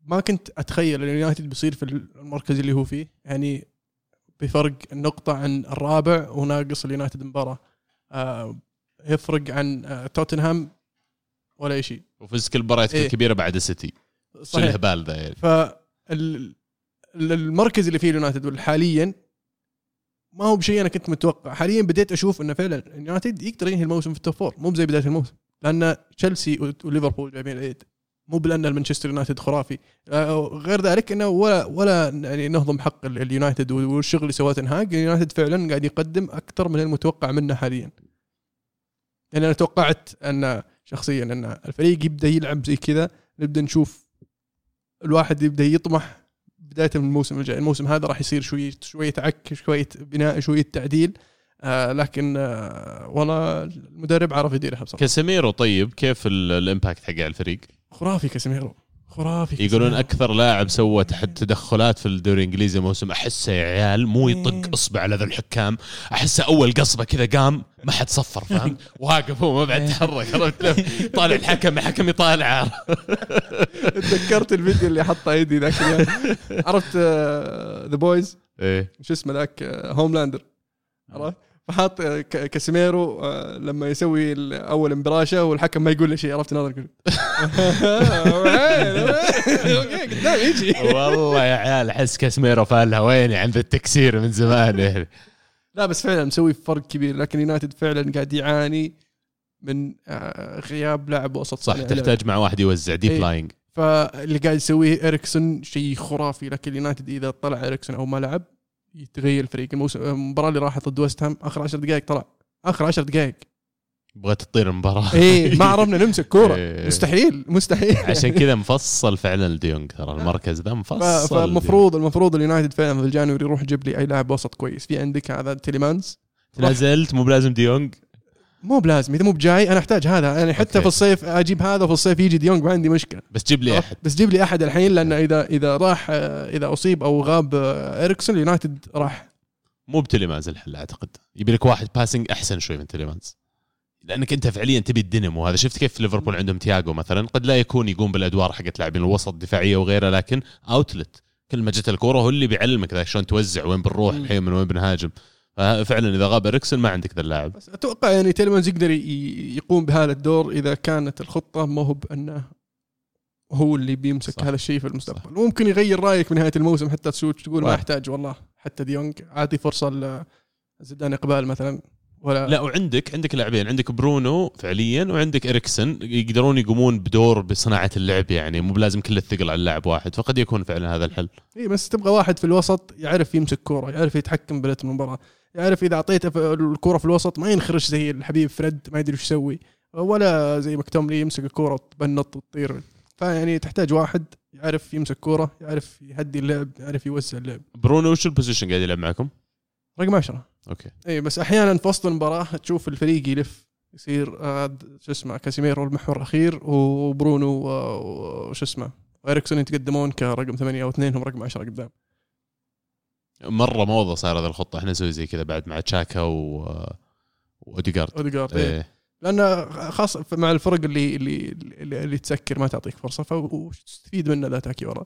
ما كنت أتخيل اليونايتد بيصير في المركز اللي هو فيه. يعني بفرق النقطة عن الرابع وناقص اليونايتد مباراة. يفرق عن آه توتنهام ولا أي شيء. وفز كل المباريات إيه. الكبيره بعد السيتي شو الهبال ذا يعني؟ فالمركز اللي فيه اليونايتد حاليا ما هو بشيء أنا كنت متوقع. حاليا بديت أشوف إنه فعلا اليونايتد يقدر ينهي الموسم في ال top four مو زي بداية الموسم. لأن تشيلسي وليفربول جايبين العيد. مو بلان المانشستر يونايتد خرافي. آه، غير ذلك إنه ولا ولا يعني نهضم حق ال- اليونايتد والشغل اللي سواه تنهاج. اليونايتد فعلا قاعد يقدم أكثر من المتوقع منه حاليا. يعني أنا توقعت أن شخصيا أن الفريق يبدأ يلعب زي كذا. نبدأ نشوف الواحد يبدأ يطمح بداية من الموسم الجاي. الموسم هذا راح يصير شوية شوية عك شوية بناء شوية تعديل. آه لكن آه والله المدرب عرف يديرها بصراحة. كاسيميرو طيب كيف ال- ال impact حقه على الفريق؟ خرافي كاسيميرو خرافي يقولون. أكثر لاعب سوى تحت تدخلات في الدوري الإنجليزي الموسم أحسه يا عيال مو. يطق إصبع على ذا الحكام. أحسه أول قصبة كذا قام ما حد صفر فهمت؟ واقف هو ما بعد تحرك عرفت؟ طالع الحكم الحكم يطالع تذكرت الفيديو اللي حطه إيدي ذاك اليوم؟ عرفت The Boys إيه. شو اسمه ذاك؟ هوملاندر عرفت؟ فحاط آه، كاسيميرو آه، لما يسوي أول انبراشه والحكم ما يقول له شيء عرفت ناظر يقول okay قدام يجي والله يا عيال أحس كاسميرو فالها ويني عند التكسير من زمان لا بس فعلا مسوي فرق كبير لكن يونايتد فعلا قاعد يعاني من آه، غياب لاعب وسط صح. تحتاج مع واحد يوزع deep. lying فاللي قاعد يسويه إريكسون شيء خرافي لكن اليونايتد إذا طلع إريكسون أو ما لعب يتغير الفريق. الموسم المباراة اللي راحت ضد ويست هام آخر 10 دقائق طلع. آخر 10 دقائق بغيت تطير المباراة. إيه ما عرفنا نمسك كورة. إيه. مستحيل مستحيل. عشان كذا مفصل فعلا لديونج ترى. المركز ذا مفصل فالمفروض المفروض اليونايتد فعلا في ال January يروح يجيب لي أي لاعب وسط كويس. في عندك هذا تيليمانز؟ لا زلت مو بلازم ديونج. مو بلازم إذا مو بجاي أنا أحتاج هذا يعني حتى okay. في الصيف أجيب هذا وفي الصيف يجي ديونج ما عندي مشكلة. بس جيب لي أحد. بس جيب لي أحد الحين لأن إذا إذا راح إذا أصيب أو غاب اريكسون اليونايتد راح. مو بتليمانز الحل أعتقد. يبي لك واحد passing أحسن شوي من تليمانز. لأنك أنت فعليا تبي الدينامو هذا. شفت كيف ليفربول عندهم تياجو مثلا؟ قد لا يكون يقوم بالأدوار حقت لاعبين الوسط دفاعيه وغيرها لكن outlet كل ما جت الكورة هو اللي بيعلمك شلون توزع وين بنروح. الحين من وين بنهاجم. ففعلا إذا غاب إريكسون ما عندك ذا اللاعب. بس أتوقع يعني تيلمانز يقدر يقوم بهذا الدور إذا كانت الخطة ما هو بانه هو اللي بيمسك صح. هذا الشيء في المستقبل. ممكن يغير رأيك من نهاية الموسم حتى تشوف تقول ما. أحتاج والله حتى ديونج اعطي فرصة ل- زيدان إقبال مثلا. ولا لا وعندك عندك لاعبين عندك برونو فعليا وعندك اريكسن يقدرون يقومون بدور بصناعة اللعب يعني مو بلازم كل الثقل على اللاعب واحد فقد يكون فعلا هذا الحل. اي بس تبغى واحد في الوسط يعرف يمسك كورة يعرف يتحكم برتم المباراه يعرف إذا أعطيته في الكوره في الوسط ما ينخرش زي الحبيب فريد ما يدري وش يسوي. ولا زي مكتوميني يمسك الكوره وتبنط وتطير. فيعني تحتاج واحد يعرف يمسك كوره يعرف يهدي اللعب يعرف يوزع اللعب. برونو وش ال position قاعد يلعب معكم؟ رقم 10 okay. اي بس أحيانا في وسط المباراة تشوف الفريق يلف يصير آه، شو اسمه كاسيميرو المحور الأخير وبرونو آه، وش اسمه واريكسون يتقدمون كرقم ثمانية أو اثنين هم رقم 10 قدام. مرة موضة صار هذا الخطة. إحنا نسوي زي كذا بعد مع تشاكا و واوديجارد اوديجارد إيه. إيه. لأن خاصه مع الفرق اللي اللي اللي, اللي تسكر ما تعطيك فرصة فتستفيد منه ذا تاكي ورا.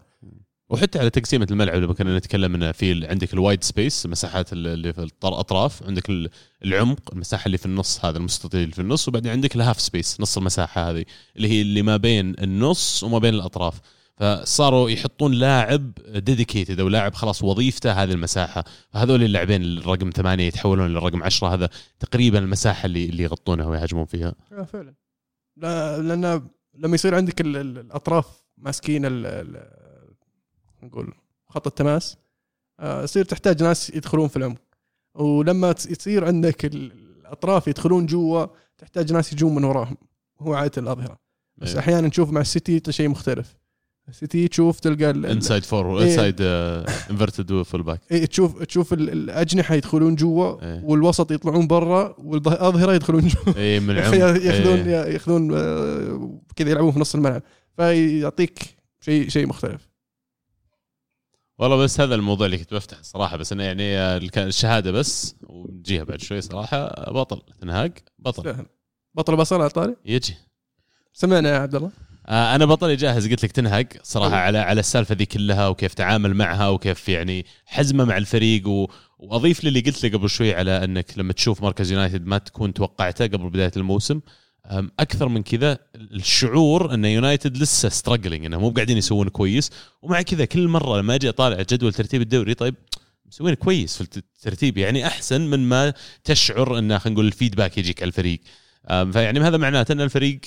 وحتى على تقسيمة الملعب لما كنا نتكلم انه في عندك ال wide space المساحات اللي في الأطراف عندك ال- العمق المساحة اللي في النص هذا المستطيل اللي في النص وبعدين عندك ال half space نص المساحة هذه اللي هي اللي ما بين النص وما بين الأطراف. فصاروا يحطون لاعب dedicated أو لاعب خلاص وظيفته هذه المساحة. فهذول اللاعبين الرقم ثمانية يتحولون للرقم عشرة. هذا تقريبا المساحة اللي اللي يغطونها ويهاجمون فيها. آه فعلا. لا لأن لما يصير عندك ال- ال- الأطراف ماسكين نقول خط التماس آه، يصير تحتاج ناس يدخلون في العمق. ولما يصير عندك ال- الأطراف يدخلون جوا تحتاج ناس يجون من وراهم. هو عادة الأظهرة. بس أيوة. أحيانا نشوف مع السيتي شيء مختلف. السيتي تشوف تلقى inside for. inside inverted full back إيه تشوف تشوف ال- الاجنحه يدخلون جوا إيه. والوسط يطلعون برا والاظهره يدخلون جوا. اي من العمق. ياخذون إيه. ياخذون آه، كذا يلعبون في نص الملعب. فيعطيك شيء شيء مختلف. والله بس هذا الموضوع اللي كنت بفتح الصراحه بس انه يعني آه، الشهادة بس ونجيها بعد شوي صراحة. بطل تنهاج بطل. سهل. بطل بصل على طاري يجي. سمعنا يا عبد الله. أنا بطلي جاهز قلت لك تنهاج صراحة حلو. على على السالفة ذي كلها وكيف تعامل معها وكيف يعني حزمة مع الفريق و... وأضيف للي قلت لي قبل شوي على أنك لما تشوف مركز يونايتد ما تكون توقعته قبل بداية الموسم أكثر من كذا الشعور أن يونايتد لسه struggling إنهم مو قاعدين يسوون كويس ومع كذا كل مرة لما أجي أطالع جدول ترتيب الدوري طيب مسوين كويس في الترتيب يعني أحسن من ما تشعر انه خلينا نقول ال feedback يجيك على الفريق فيعني هذا معناته أن الفريق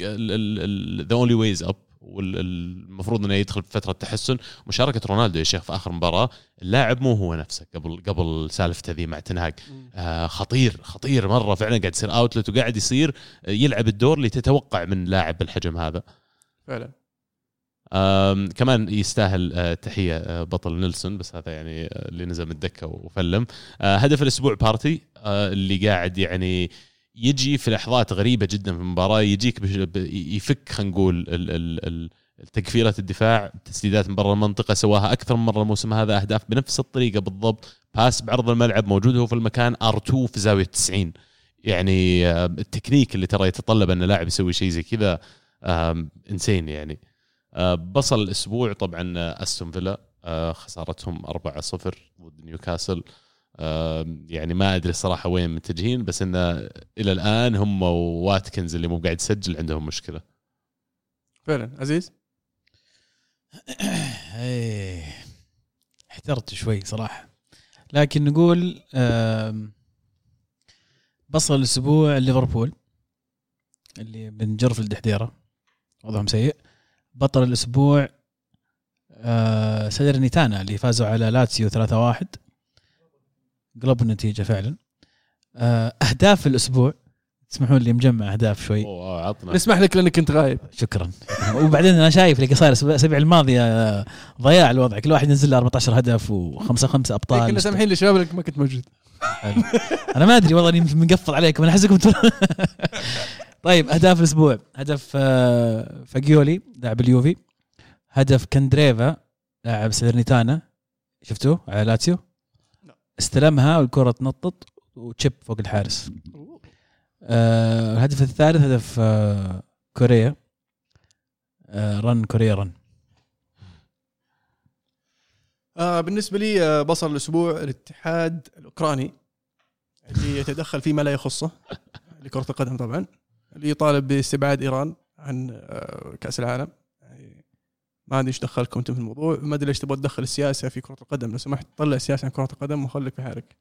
ذا only way's up والمفروض إنه يدخل في فترة تحسن. مشاركة رونالدو يا شيخ في آخر مباراة اللاعب مو هو نفسه. قبل قبل سالفته ذي مع تنهاج. آه خطير خطير مرة فعلا. قاعد يصير outlet وقاعد يصير يلعب الدور اللي تتوقع من لاعب بالحجم هذا. فعلا. آم، كمان يستاهل آه، تحية آه، بطل نيلسون. بس هذا يعني آه، اللي نزل من الدكة وفلم. آه، هدف الأسبوع بارتي آه، اللي قاعد يعني يجي في لحظات غريبة جدا في المباراة يجيك يفك خلينا نقول تشفيرة الدفاع تسديدات من برا المنطقة سواها أكثر من مرة الموسم هذا أهداف بنفس الطريقة بالضبط pass بعرض الملعب موجود هو في المكان R2 في زاوية 90 يعني آه، التكنيك اللي ترى يتطلب أن لاعب يسوي شيء زي كذا insane يعني. آه، بصل الأسبوع طبعا آه، أستون فيلا خسارتهم 4-0 ضد نيوكاسل. يعني ما أدري الصراحه وين متجهين بس انه إلى الآن هم وواتكنز اللي مو قاعد يسجل عندهم مشكلة. فعلا. عزيز؟ إيه احترت شوي صراحة. لكن نقول بصل الأسبوع ليفربول اللي من جرف الدحديرة وضعهم سيء. بطل الأسبوع آه، سالرنيتانا اللي فازوا على لاتسيو 3-1 قلبوا النتيجة فعلا. آه، أهداف الأسبوع. تسمحون لي مجمع أهداف شوي. أوه عطنا. نسمح لك لأنك كنت غايب. شكرا. وبعدين أنا شايف اللي صاير الأسابيع الماضية آه، ضياع الوضع. كل واحد ينزل له 14 هدف وخمسه خمسة أبطال. كنا سامحين للشباب لك ما كنت موجود. أنا ما أدري والله إني مقفل عليكم. أنا احسكم طيب أهداف الأسبوع. هدف آه، فاجيولي لاعب اليوفي. هدف كاندريفا لاعب ساليرنيتانا. شفتوه على لاتسيو لا. استلمها والكرة تنطط و chip فوق الحارس. آه، الهدف الثالث هدف آه، كوريا. آه، run كوريا run آه بالنسبة لي آه بصل الأسبوع الاتحاد الأوكراني اللي يتدخل فيما لا يخصه لكرة القدم طبعا اللي يطالب باستبعاد إيران عن آه كأس العالم. ما ادري إيش دخلكم أنتم في الموضوع ما أدري ليش تبغى تدخل السياسة في كرة القدم لو سمحت طلع السياسة عن كرة القدم وخليك في حالك.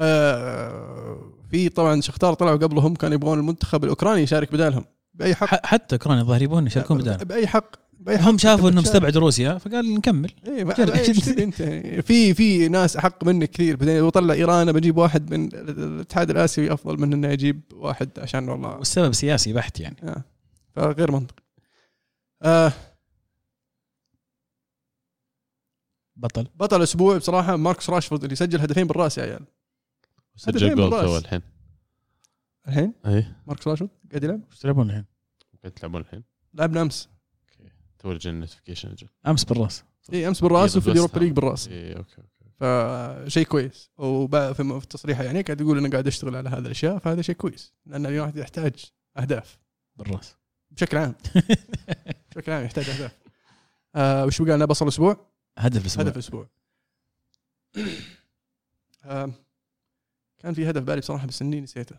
آه في طبعا شختار طلعوا قبلهم كانوا يبغون المنتخب الأوكراني يشارك بدالهم بأي حق. حتى اوكرانيا الظاهر يبون يشاركون بدال بأي حق بأي حق. هم شافوا إنهم. استبعدوا روسيا فقال نكمل. إيه تبي أنت؟ في في ناس أحق منك كثير. بعدين لو طلع إيران بجيب واحد من الاتحاد الآسيوي أفضل من إنه يجيب واحد عشان والله. والسبب سياسي بحت يعني. آه. فغير منطقي. آه بطل. بطل الأسبوع بصراحة. ماركس راشفورد اللي سجل هدفين بالرأس يا عيال. سجل هدفين جول. تو الحين. الحين؟ اي ماركس راشفورد قاعد يلعب؟ إيش تلعبون الحين؟ قاعد تلعبون الحين. لعبنا امس تو جاني notification أجل أمس بالرأس. اي أمس بالرأس وفي اليوروبا ليج بالرأس. اي okay okay. فشيء كويس. وفي في التصريحه يعني قاعد يقول أنا قاعد اشتغل على هذه الأشياء فهذا شيء كويس. لأن الواحد يحتاج أهداف. بالرأس. بشكل عام. بشكل عام يحتاج أهداف. آه وش بقى؟ لنا بصل الأسبوع؟ هدف الأسبوع. هدف الأسبوع. آه كان في هدف بالي بصراحة بس اني نسيته.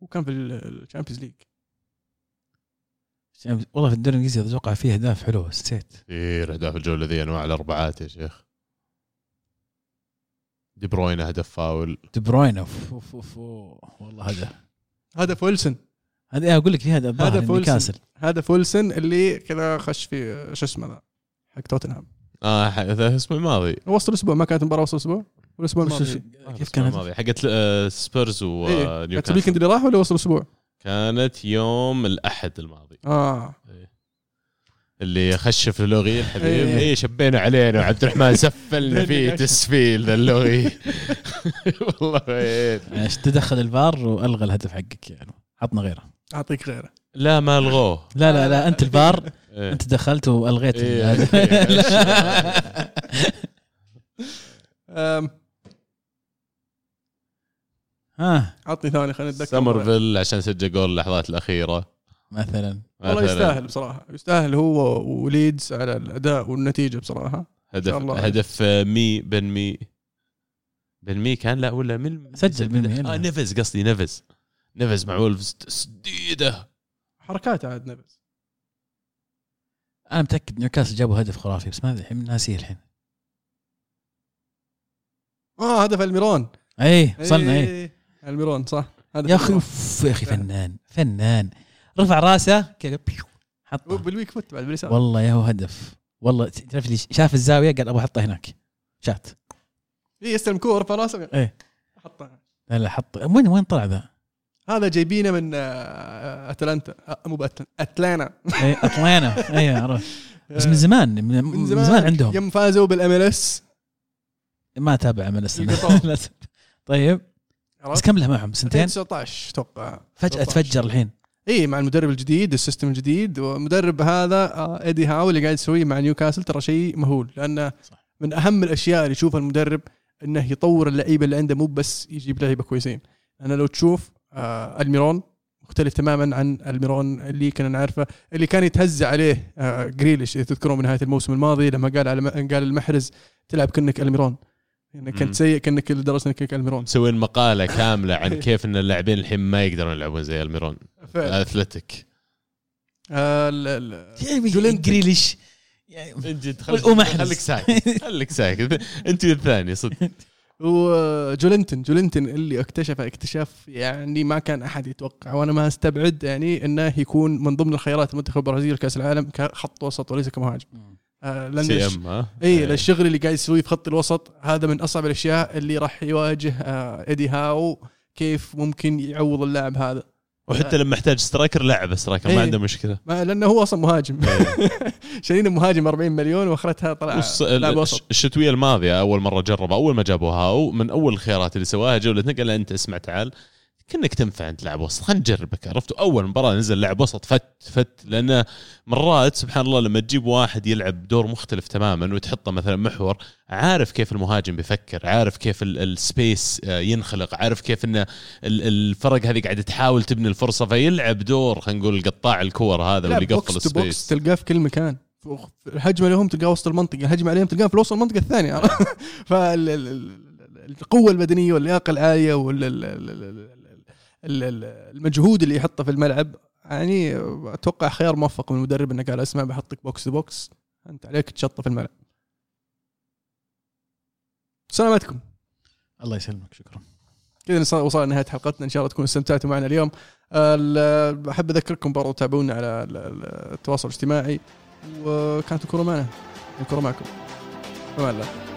وكان في الشامبيونز ليج. يعني والله في الدوري الإنجليزي أتوقع فيه أهداف حلوة نسيت. كثير أهداف الجولة ذي أنواع الأربعات يا شيخ. دي بروين هدف فاول. دي بروين أوف أوف أوف. والله هدف. هدف ويلسون. هذا إيه، أقول لك في هدف هدف ظاهر ويلسون. هدف ويلسون اللي كذا خش في شو اسمه ذا؟ حق توتنهام. آه هذا الأسبوع الماضي. وسط الأسبوع ما كانت مباراة وسط الأسبوع؟ الأسبوع الماضي؟ وش- كيف الأسبوع كان هدف؟ الماضي. حقت آه، سبيرز إيه كانت ونيوكاسل ال weekend اللي راح ولا وسط الأسبوع؟ كانت يوم الأحد الماضي. آه. اللي خشف للغي الحبيب. إيه. إيه شبينا علينا. وعبد الرحمن سفلنا فيه تسفيل ذا اللغي. والله وين إيش تدخل الفار وألغى الهدف حقك يعني. عطنا غيره. أعطيك غيره. لا ما ألغوه. لا لا لا أنت الفار. إيه. أنت دخلت وألغيت إيه، الهدف. إيه. آم، ها. عطني ثاني خلينا نتذكر سمرفيل عشان سجل جول اللحظات الأخيرة. مثلا. والله يستاهل بصراحة. يستاهل هو وليدز على الأداء والنتيجة بصراحة. هدف الله. هدف آه، مي بن مي. بن مي كان لا ولا من سجل بن مي، آه نيفز قصدي نيفز. نيفز مع وولفز تسديدة. حركات عاد نبز أنا متأكد نيوكاسل جابوا هدف خرافي بس ما أدري الحين ناسيه الحين. آه هدف الميرون إي وصلنا إي. الميرون صح. هذا يا أخي أوف يا أخي فنان فنان. رفع راسه كذا حطه. بال weak foot بعد باليسار. والله يا هو هدف. والله تعرف لي شاف الزاوية قال أبغى أحطه هناك. شات. إيه، يستلم كورة رفع راسه. إيه حطها لا لا حط وين وين طلع ذا؟ هذا جايبينه من آه، أتلانتا. آه، مو أتلانتا. إيه، أتلانتا أيوه عرفت. بس من زمان من, من زمان, عندهم. يوم فازوا بال MLS ما تابع من السنة القطار. طيب. بس كم له معهم؟ سنتين؟ 19 أتوقع. فجأة 19. تفجر الحين. إي مع المدرب الجديد ال system الجديد. والمدرب هذا آه، إيدي هاو اللي قاعد يسويه مع نيوكاسل ترى شيء مهول. لأنه صح. من أهم الأشياء اللي يشوفها المدرب إنه يطور اللعيبة اللي عنده مو بس يجيب لعيبة كويسين. أنا لو تشوف آه الميرون مختلف تماما عن الميرون اللي كنا نعرفه اللي كان يتهزأ عليه آه جريليش إذا تذكرون من نهاية الموسم الماضي لما قال على قال المحرز تلعب كانك الميرون يعني مم. كنت سيء كانك لدرجه انك كأنك الميرون مسوين مقالة كاملة عن كيف إن اللاعبين الحين ما يقدرون يلعبون زي الميرون. اثلتيك آه يعني جولنتن. جريليش يعني. خليك ساكت خليك ساكت أنت الثاني صدق وجولنتن جولنتن اللي اكتشف اكتشاف يعني ما كان أحد يتوقع وأنا ما استبعد يعني إنه يكون من ضمن الخيارات المنتخب البرازيلي لكأس العالم كخط وسط وليس كمهاجم. آه لأن CM ها؟ إي إيه. لأن الشغل اللي قاعد يسويه في خط الوسط هذا من أصعب الأشياء اللي راح يواجه آه إيدي هاو كيف ممكن يعوض اللاعب هذا. وحتى لما احتاج striker لعب striker إيه. ما عنده مشكلة. ما لأنه هو أصلا مهاجم. شارين مهاجم 40 مليون وأخرتها طلع والص- لاعب وسط. الشتوية الماضية أول مرة جربه أول ما جابوا هاو من أول الخيارات اللي سواها جوله قال أنت اسمع تعال. كأنك تنفع انت لاعب وسط. خلينا نجربك عرفت؟ أول مباراة نزل لاعب وسط fit fit لأنه مرات سبحان الله لما تجيب واحد يلعب دور مختلف تماما وتحطه مثلا محور عارف كيف المهاجم بيفكر عارف كيف ال- ال space آه، ينخلق عارف كيف إن ال- الفرق هذه قاعدة تحاول تبني الفرصة فيلعب دور خلينا نقول قطاع الكور هذا لا واللي يقفل to box ال space تلقاه في كل مكان. الهجمه لهم تلقاه وسط المنطقة الهجمه عليهم تلقاه في وسط المنطقة الثانية. فالقوه البدنية واللياقة العالية والمجهود اللي يحطه في الملعب يعني أتوقع خيار موفق من المدرب إنه قال اسمع بحطك box box أنت عليك تشطه في الملعب. سلامتكم. الله يسلمك شكرا. كذا وصلنا لنهايه حلقتنا. إن شاء الله تكونوا استمتعتوا معنا اليوم. ال- أحب أذكركم برضو تابعونا على ال- ال- التواصل الاجتماعي وكانت الكره معنا. الكره معكم. فما الله